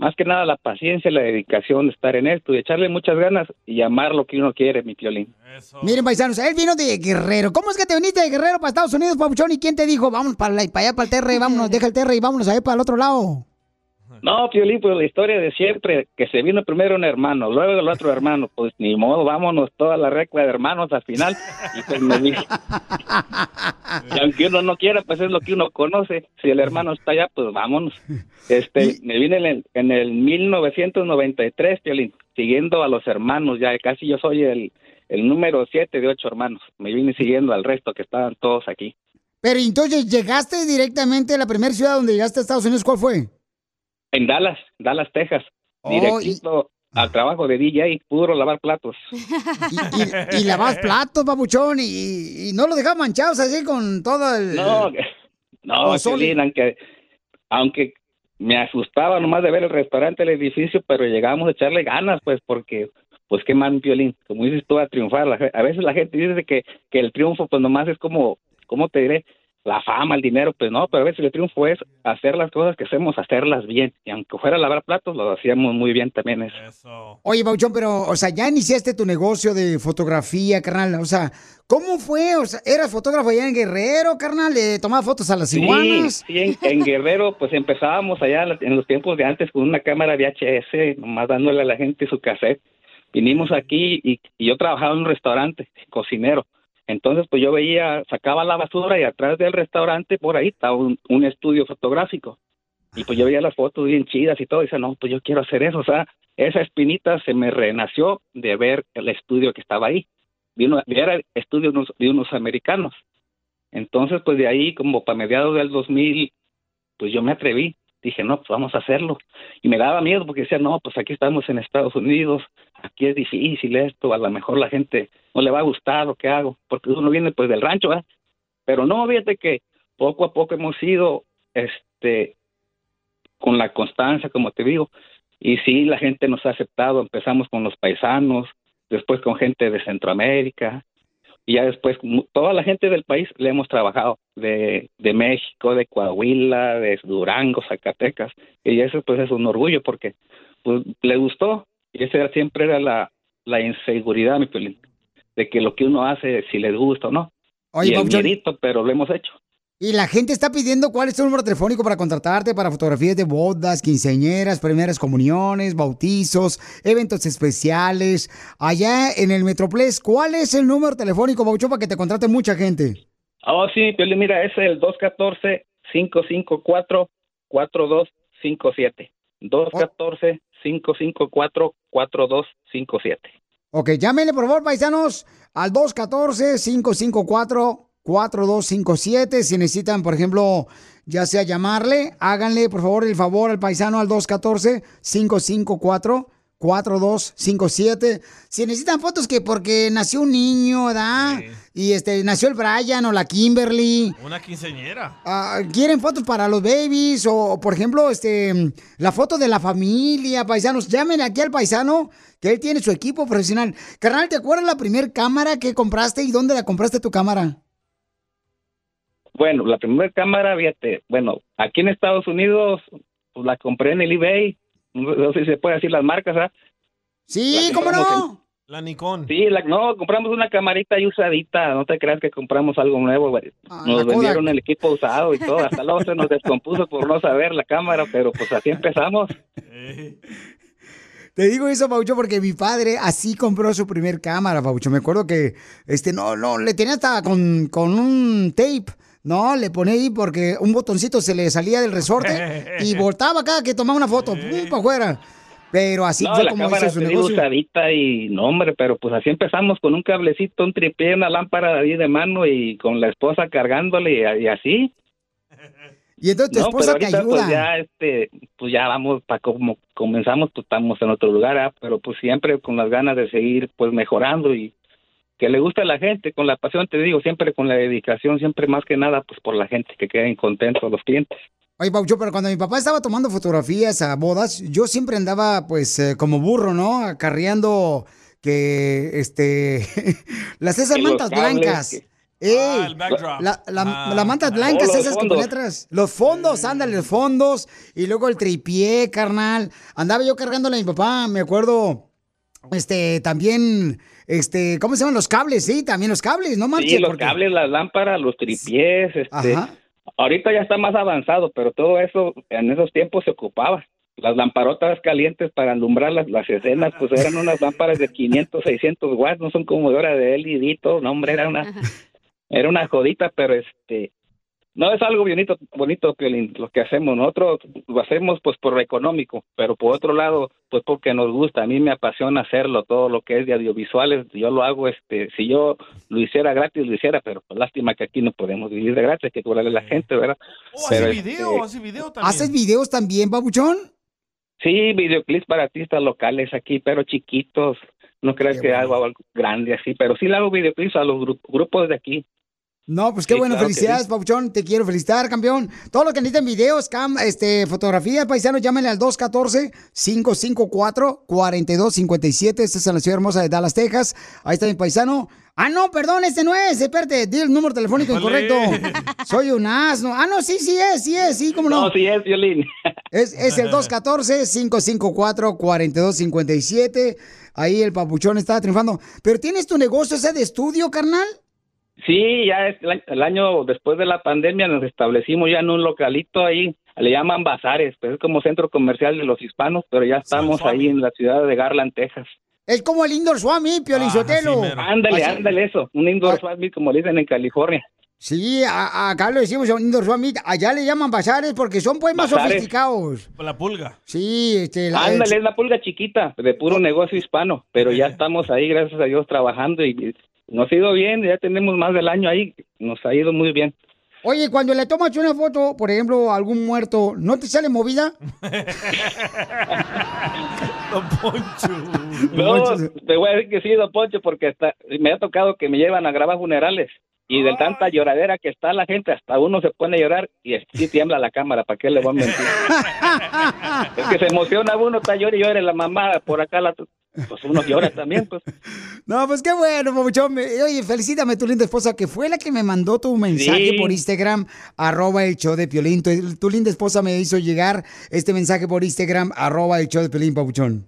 más que nada la paciencia y la dedicación de estar en esto y echarle muchas ganas y amar lo que uno quiere, mi Piolín. Miren, paisanos, él vino de Guerrero. ¿Cómo es que te viniste de Guerrero para Estados Unidos, Papuchón? ¿Y quién te dijo, vamos para, la- para allá, para el Terre, vámonos, deja el Terre y vámonos allá para el otro lado? No, Piolín, pues la historia de siempre, que se vino primero un hermano, luego el otro hermano, pues ni modo, vámonos toda la recla de hermanos al final. Y pues me vine. Y aunque uno no quiera, pues es lo que uno conoce. Si el hermano está allá, pues vámonos. Este, me vine en el, en el 1993, Piolín, siguiendo a los hermanos, ya casi yo soy el, el número siete de ocho hermanos. Me vine siguiendo al resto que estaban todos aquí. Pero entonces, ¿llegaste directamente a la primera ciudad donde llegaste a Estados Unidos? ¿Cuál fue? En Dallas, Dallas, Texas. Oh, Directito al trabajo de DJ, puro lavar platos. Y lavas platos, papuchón, y, y no los dejabas manchados así con todo el... No, no. Piolín, aunque, aunque me asustaba nomás de ver el restaurante, el edificio, pero llegamos a echarle ganas, pues, porque, pues, qué man, Piolín, como dices tú, a triunfar. A veces la gente dice que, que el triunfo, pues, nomás es como, ¿cómo te diré? La fama, el dinero, pues no, pero a veces el triunfo es hacer las cosas que hacemos, hacerlas bien. Y aunque fuera a lavar platos, lo hacíamos muy bien también eso. Oye, Papuchón, pero, o sea, ya iniciaste tu negocio de fotografía, carnal. O sea, ¿cómo fue? O sea, ¿eras fotógrafo allá en Guerrero, carnal? ¿Le tomaba fotos a las Sí, iguanas? sí, en, en Guerrero, pues empezábamos allá en los tiempos de antes con una cámara VHS, nomás dándole a la gente su cassette. Vinimos aquí y, y yo trabajaba en un restaurante, cocinero. Entonces, pues yo veía, sacaba la basura y atrás del restaurante, por ahí estaba un, estudio fotográfico. Y pues yo veía las fotos bien chidas y todo, y decía, no, pues yo quiero hacer eso. O sea, esa espinita se me renació de ver el estudio que estaba ahí. De uno, era estudio de unos, de unos americanos. Entonces, pues de ahí, como para mediados del 2000, pues yo me atreví. Dije, no, pues vamos a hacerlo. Y me daba miedo porque decía, no, pues aquí estamos en Estados Unidos, aquí es difícil esto, a lo mejor la gente no le va a gustar lo que hago, porque uno viene pues del rancho. Pero no, fíjate que poco a poco hemos ido, este, con la constancia, como te digo, y sí, la gente nos ha aceptado, empezamos con los paisanos, después con gente de Centroamérica, y ya después toda la gente del país le hemos trabajado de, de México, de Coahuila, de Durango, Zacatecas y eso pues es un orgullo porque pues le gustó y esa era- siempre era la, la inseguridad mi pelín de que lo que uno hace si les gusta o no. Oye, y el pero lo hemos hecho Y la gente está pidiendo cuál es tu número telefónico para contratarte para fotografías de bodas, quinceañeras, primeras comuniones, bautizos, eventos especiales. Allá en el Metroplex, ¿cuál es el número telefónico, Papuchón, para que te contrate mucha gente? oh sí Piolín, mira es el 214 554 4257 214 554 4257 Ok, llámenle por favor, paisanos, al 214-554-4257. Si necesitan, por ejemplo, ya sea llamarle, háganle por favor el favor al paisano al 214-554-4257. Si necesitan fotos que porque nació un niño, ¿verdad? Y este nació el Brian o la Kimberly. Una quinceñera. Ah, quieren fotos para los babies o, por ejemplo, este, la foto de la familia, paisanos. Llamen aquí al paisano que él tiene su equipo profesional. Carnal, ¿te acuerdas la primer cámara que compraste y dónde la compraste tu cámara? Bueno, la primera cámara, fíjate, bueno, aquí en Estados Unidos pues, la compré en el eBay. No sé si se puede decir las marcas, ¿ah? Sí, ¿cómo no? La Nikon. Sí, la, no, compramos una camarita ahí usadita. No te creas que compramos algo nuevo, güey. Ah, Nos vendieron Kodak. el equipo usado y todo. Hasta luego se nos descompuso por no saber la cámara, pero pues así empezamos. Te digo eso, Paucho, porque mi padre así compró su primer cámara, Paucho. Me acuerdo que, este, no, no, le tenía hasta con, con un tape. No, le ponía ahí porque un botoncito se le salía del resorte y voltaba cada que tomaba una foto, pum, para afuera. Pero así no, fue la como cámara hizo su negocio. usadita y no, hombre, pero pues así empezamos con un cablecito, un tripié, una lámpara ahí de mano y con la esposa cargándole y, y así. Y entonces tu No, esposa pero te ahorita, ayuda. Pues ya, este, pues ya vamos, para como comenzamos, pues estamos en otro lugar, ¿ah? pero pues siempre con las ganas de seguir, pues mejorando y que le gusta a la gente, con la pasión, te digo, siempre con la dedicación, siempre más que nada, pues por la gente, que queden contentos los clientes. Oye, Paucho, pero cuando mi papá estaba tomando fotografías a bodas, yo siempre andaba, pues, eh, como burro, ¿no? Acarreando que, este, las esas Que mantas blancas. que- ¡Ey! Ah, el backdrop. La- la- Ah. las mantas blancas, Oh, esas fondos. ponía atrás. Los fondos, ándale, los fondos. Y luego el tripié, carnal. Andaba yo cargándole a mi papá, me acuerdo. Este, también, este, ¿cómo se llaman los cables? Sí, también los cables, no manches. Sí, los porque- cables, las lámparas, los tripiés, este, Ajá. ahorita ya está más avanzado, pero todo eso en esos tiempos se ocupaba. Las lamparotas calientes para alumbrar las, las escenas, pues eran unas lámparas de 500, 600 watts, no son como de hora de LED, todo, no, hombre, era una, era una jodita, pero este, no es algo bonito, bonito Piolín, lo que hacemos. Nosotros lo hacemos pues por lo económico, pero por otro lado, pues porque nos gusta. A mí me apasiona hacerlo, todo lo que es de audiovisuales. Yo lo hago, este, si yo lo hiciera gratis, lo hiciera, pero pues lástima que aquí no podemos vivir de gratis, hay que cobrarle a la gente, ¿verdad? Oh, Pero, hace este, video, hace video también. ¿Haces videos también, babuchón? Sí, videoclips para artistas locales aquí, pero chiquitos. No creas que hago algo grande así, pero sí le hago videoclips a los gru- grupos de aquí. No, pues qué Sí, bueno, claro felicidades, sí. Papuchón. Te quiero felicitar, campeón. Todos los que necesiten videos, cam, este, fotografías, paisanos, llámenle al 214-554-4257. Este es en la ciudad hermosa de Dallas, Texas. Ahí está mi paisano. Ah, no, perdón, este no es. Espérate, di el número telefónico incorrecto. Soy un asno. Ah, no, sí, sí es, sí es, sí, cómo no. No, sí es, Violín. Es, es el 214-554-4257. Ahí el papuchón está triunfando. Pero tienes tu negocio ese de estudio, carnal. Sí, ya es el año, el año después de la pandemia nos establecimos ya en un localito ahí, le llaman Bazares, pues es como centro comercial de los hispanos, pero ya estamos ahí en la ciudad de Garland, Texas. Es como el Indoor Swami, Piolizotelo. Ándale, ándale eso, un indoor swap meet como le dicen en California. Sí, a- acá lo decimos un Indoor Swami. Allá le llaman bazares porque son pues más Bazares. sofisticados. La pulga. Sí, este... la- Ándale, es la pulga chiquita, de puro negocio hispano, pero ya estamos ahí, gracias a Dios, trabajando y nos ha ido bien, ya tenemos más del año ahí, nos ha ido muy bien. Oye, cuando le tomas una foto, por ejemplo, a algún muerto, ¿no te sale movida? No, te voy a decir que sí, don Poncho, porque hasta- me ha tocado que me llevan a grabar funerales y de tanta lloradera que está la gente, hasta uno se pone a llorar y sí tiembla la cámara, ¿para qué le voy a mentir? es que se emociona uno, está llorando y llora la mamá, por acá la... Pues uno llora también, pues. No, pues qué bueno, papuchón. Oye, felicítame tu linda esposa, que fue la que me mandó tu mensaje Sí. por Instagram, arroba el show de Piolín. Tu, tu linda esposa me hizo llegar este mensaje por Instagram, arroba el show de Piolín, papuchón.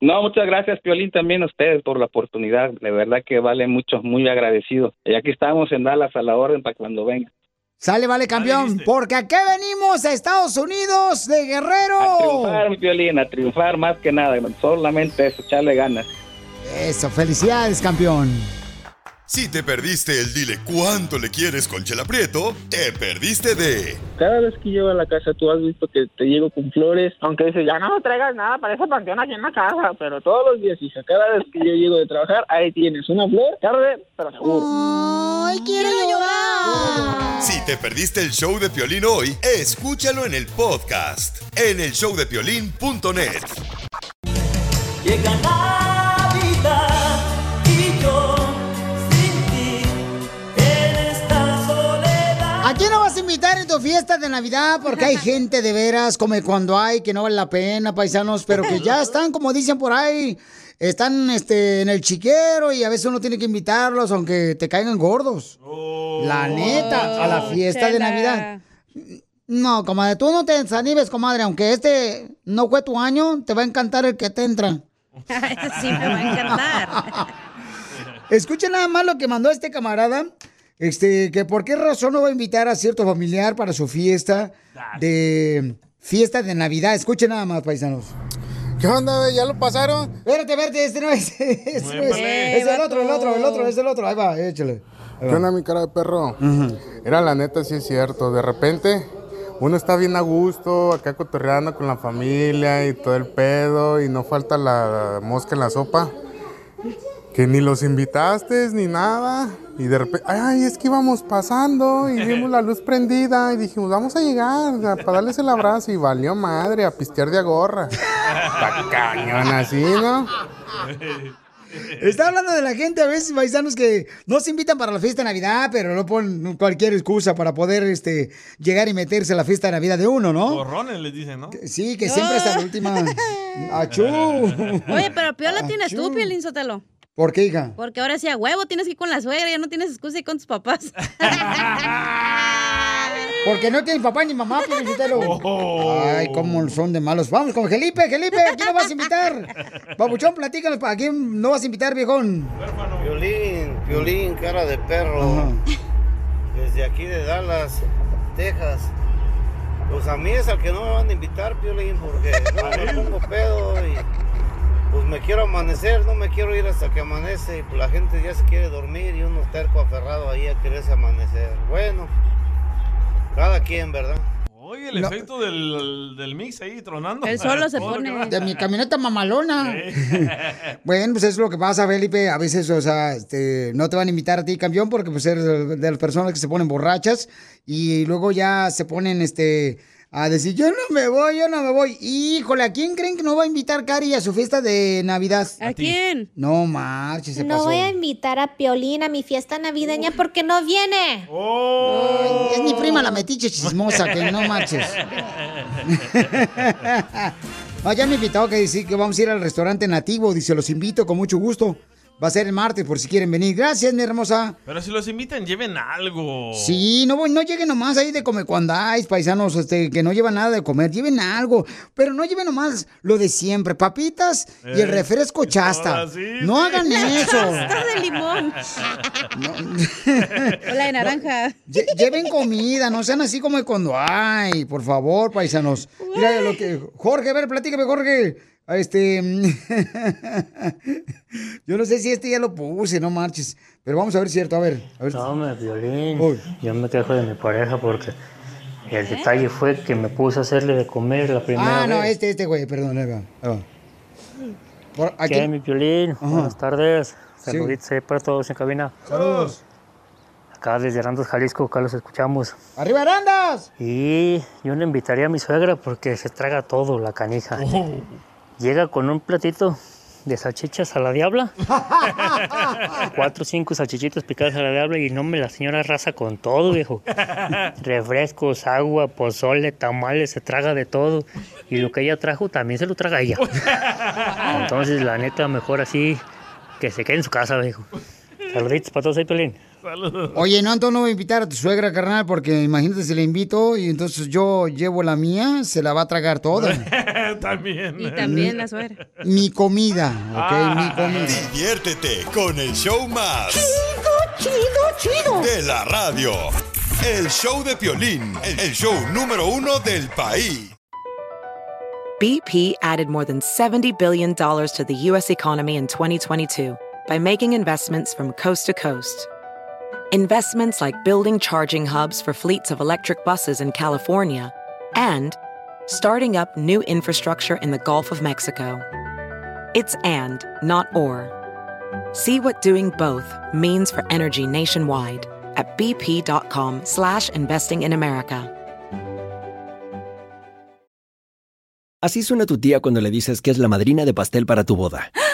No, muchas gracias, Piolín, también a ustedes por la oportunidad. De verdad que vale mucho, muy agradecido. Y aquí estamos en Dallas a la orden para cuando venga. Sale, vale, campeón, porque aquí venimos a Estados Unidos de Guerrero. A triunfar, mi Piolín, a triunfar más que nada. Solamente eso, echarle ganas. Eso, felicidades, campeón. Si te perdiste el dile cuánto le quieres con Chela Prieto, te perdiste de Cada vez que llego a la casa, tú has visto que te llego con flores, aunque dice, ya no traigas nada para ese panteón aquí en la casa, pero todos los días, hija, cada vez que yo llego de trabajar, ahí tienes una flor, tarde, pero seguro. ¡Ay, quiero llorar! Si te perdiste el show de Piolín hoy, escúchalo en el podcast en el showdepiolín.net. Llega Navidad ¿A quién no vas a invitar en tu fiesta de Navidad? Porque hay gente de veras, como cuando hay, que no vale la pena, paisanos, pero que ya están, como dicen por ahí, están este, en el chiquero y a veces uno tiene que invitarlos, aunque te caigan gordos. La neta, a la fiesta de. Navidad. No, comadre, tú no te desanimes, comadre, aunque este no fue tu año, te va a encantar el que te entra. Sí me va a encantar. Escuchen nada más lo que mandó este camarada. Este, que por qué razón no va a invitar a cierto familiar para su fiesta de fiesta de Navidad. Escuchen nada más, paisanos. ¿Qué onda, ¿Ya lo pasaron? Espérate, espérate, este no es. este no es, el otro, el otro, el otro, es el otro. Ahí va, échale. Ahí ¿Qué va. onda, mi cara de perro? Era la neta, sí es cierto. De repente, uno está bien a gusto, acá cotorreando con la familia y todo el pedo, y no falta la mosca en la sopa. Que ni los invitaste ni nada. Y de repente, ay, es que íbamos pasando y vimos la luz prendida y dijimos, vamos a llegar a- para darles el abrazo. Y valió madre, a pistear de agorra. Está cañón así, ¿no? Está hablando de la gente a veces, paisanos, que no se invitan para la fiesta de Navidad, pero no ponen cualquier excusa para poder este, llegar y meterse a la fiesta de Navidad de uno, ¿no? Borrones les dicen, ¿no? Sí, que siempre hasta la última. ¡Achú! Oye, pero peor la tienes tú, Achú. Piolín Sotelo. ¿Por qué, hija? Porque ahora sí a huevo tienes que ir con la suegra, ya no tienes excusa y con tus papás. Porque no tiene papá ni mamá, Piolinsotelo. Oh. Ay, cómo son de malos. Vamos con Felipe, Felipe, ¿a quién no vas a invitar? Babuchón, platícanos, ¿a quién no vas a invitar, viejón? Violín, violín, cara de perro. Desde aquí de Dallas, Texas. Pues a mí es al que no me van a invitar, Violín, porque no me pongo pedo y pues me quiero amanecer, no me quiero ir hasta que amanece y pues la gente ya se quiere dormir y uno terco aferrado ahí a quererse amanecer. Bueno, cada quien, ¿verdad? Oye, el efecto del, del mix ahí tronando. Él solo se pone. De mi camioneta mamalona. bueno, pues es lo que pasa, Felipe. A veces, o sea, este, no te van a invitar a ti, campeón, porque pues eres de las personas que se ponen borrachas y luego ya se ponen, este, a decir, yo no me voy, yo no me voy. Híjole, ¿a quién creen que no va a invitar Cari a su fiesta de Navidad? ¿A quién? No marches, se No pasó. voy a invitar a Piolín a mi fiesta navideña porque no viene. Oh. Ay, es mi prima la metiche chismosa, que no marches. Ya me invitado que dice que vamos a ir al restaurante nativo. Dice, los invito con mucho gusto. Va a ser el martes por si quieren venir. Gracias, mi hermosa. Pero si los invitan, lleven algo. Sí, no, no lleguen nomás ahí de comer cuando hay, paisanos, este, que no llevan nada de comer, lleven algo, pero no lleven nomás lo de siempre, papitas y el Eh, refresco chasta. ahora sí, no sí. hagan La eso. chasta de limón. O la de naranja. Lle- Lleven comida, no sean así como de cuando hay, por favor, paisanos. Mira lo que. Jorge, a ver, platícame, Jorge. Este. Yo no sé si este ya lo puse, no marches. Pero vamos a ver si es cierto, a ver. A ver. No, me violín. Yo me quejo de mi pareja porque el detalle fue que me puse a hacerle de comer la primera Ah, no, este, este, güey, perdón, ahí va, ahí va. Por aquí. ¿Qué, mi violín? Buenas tardes. Sí. Saluditos ahí para todos en cabina. Saludos. Acá desde Arandas, Jalisco, acá los escuchamos. ¡Arriba, Arandas! Y yo le invitaría a mi suegra porque se traga todo, la canija. Llega con un platito de salchichas a la diabla. Cuatro o cinco salchichitas picadas a la diabla y no me la señora raza con todo, viejo. Refrescos, agua, pozole, tamales, se traga de todo. Y lo que ella trajo también se lo traga ella. Entonces, la neta, mejor así que se quede en su casa, viejo. Saluditos para todos ahí, Pelín. Oye, no, entonces no voy a invitar a tu suegra, carnal, porque imagínate si le invito y entonces yo llevo la mía, se la va a tragar toda. también. Y también la suegra. mi comida, ¿ok? Mi comida. Diviértete con el show más. Chido, chido, De la radio. El show de Piolín. El show número uno del país. BP added more than $70 billion to the U.S. economy in 2022 by making investments from coast to coast. Investments like building charging hubs for fleets of electric buses in California and starting up new infrastructure in the Gulf of Mexico. It's and, not or. See what doing both means for energy nationwide at bp.com slash investing in America. Así suena tu tía cuando le dices que es la madrina de pastel para tu boda. ¡Ah!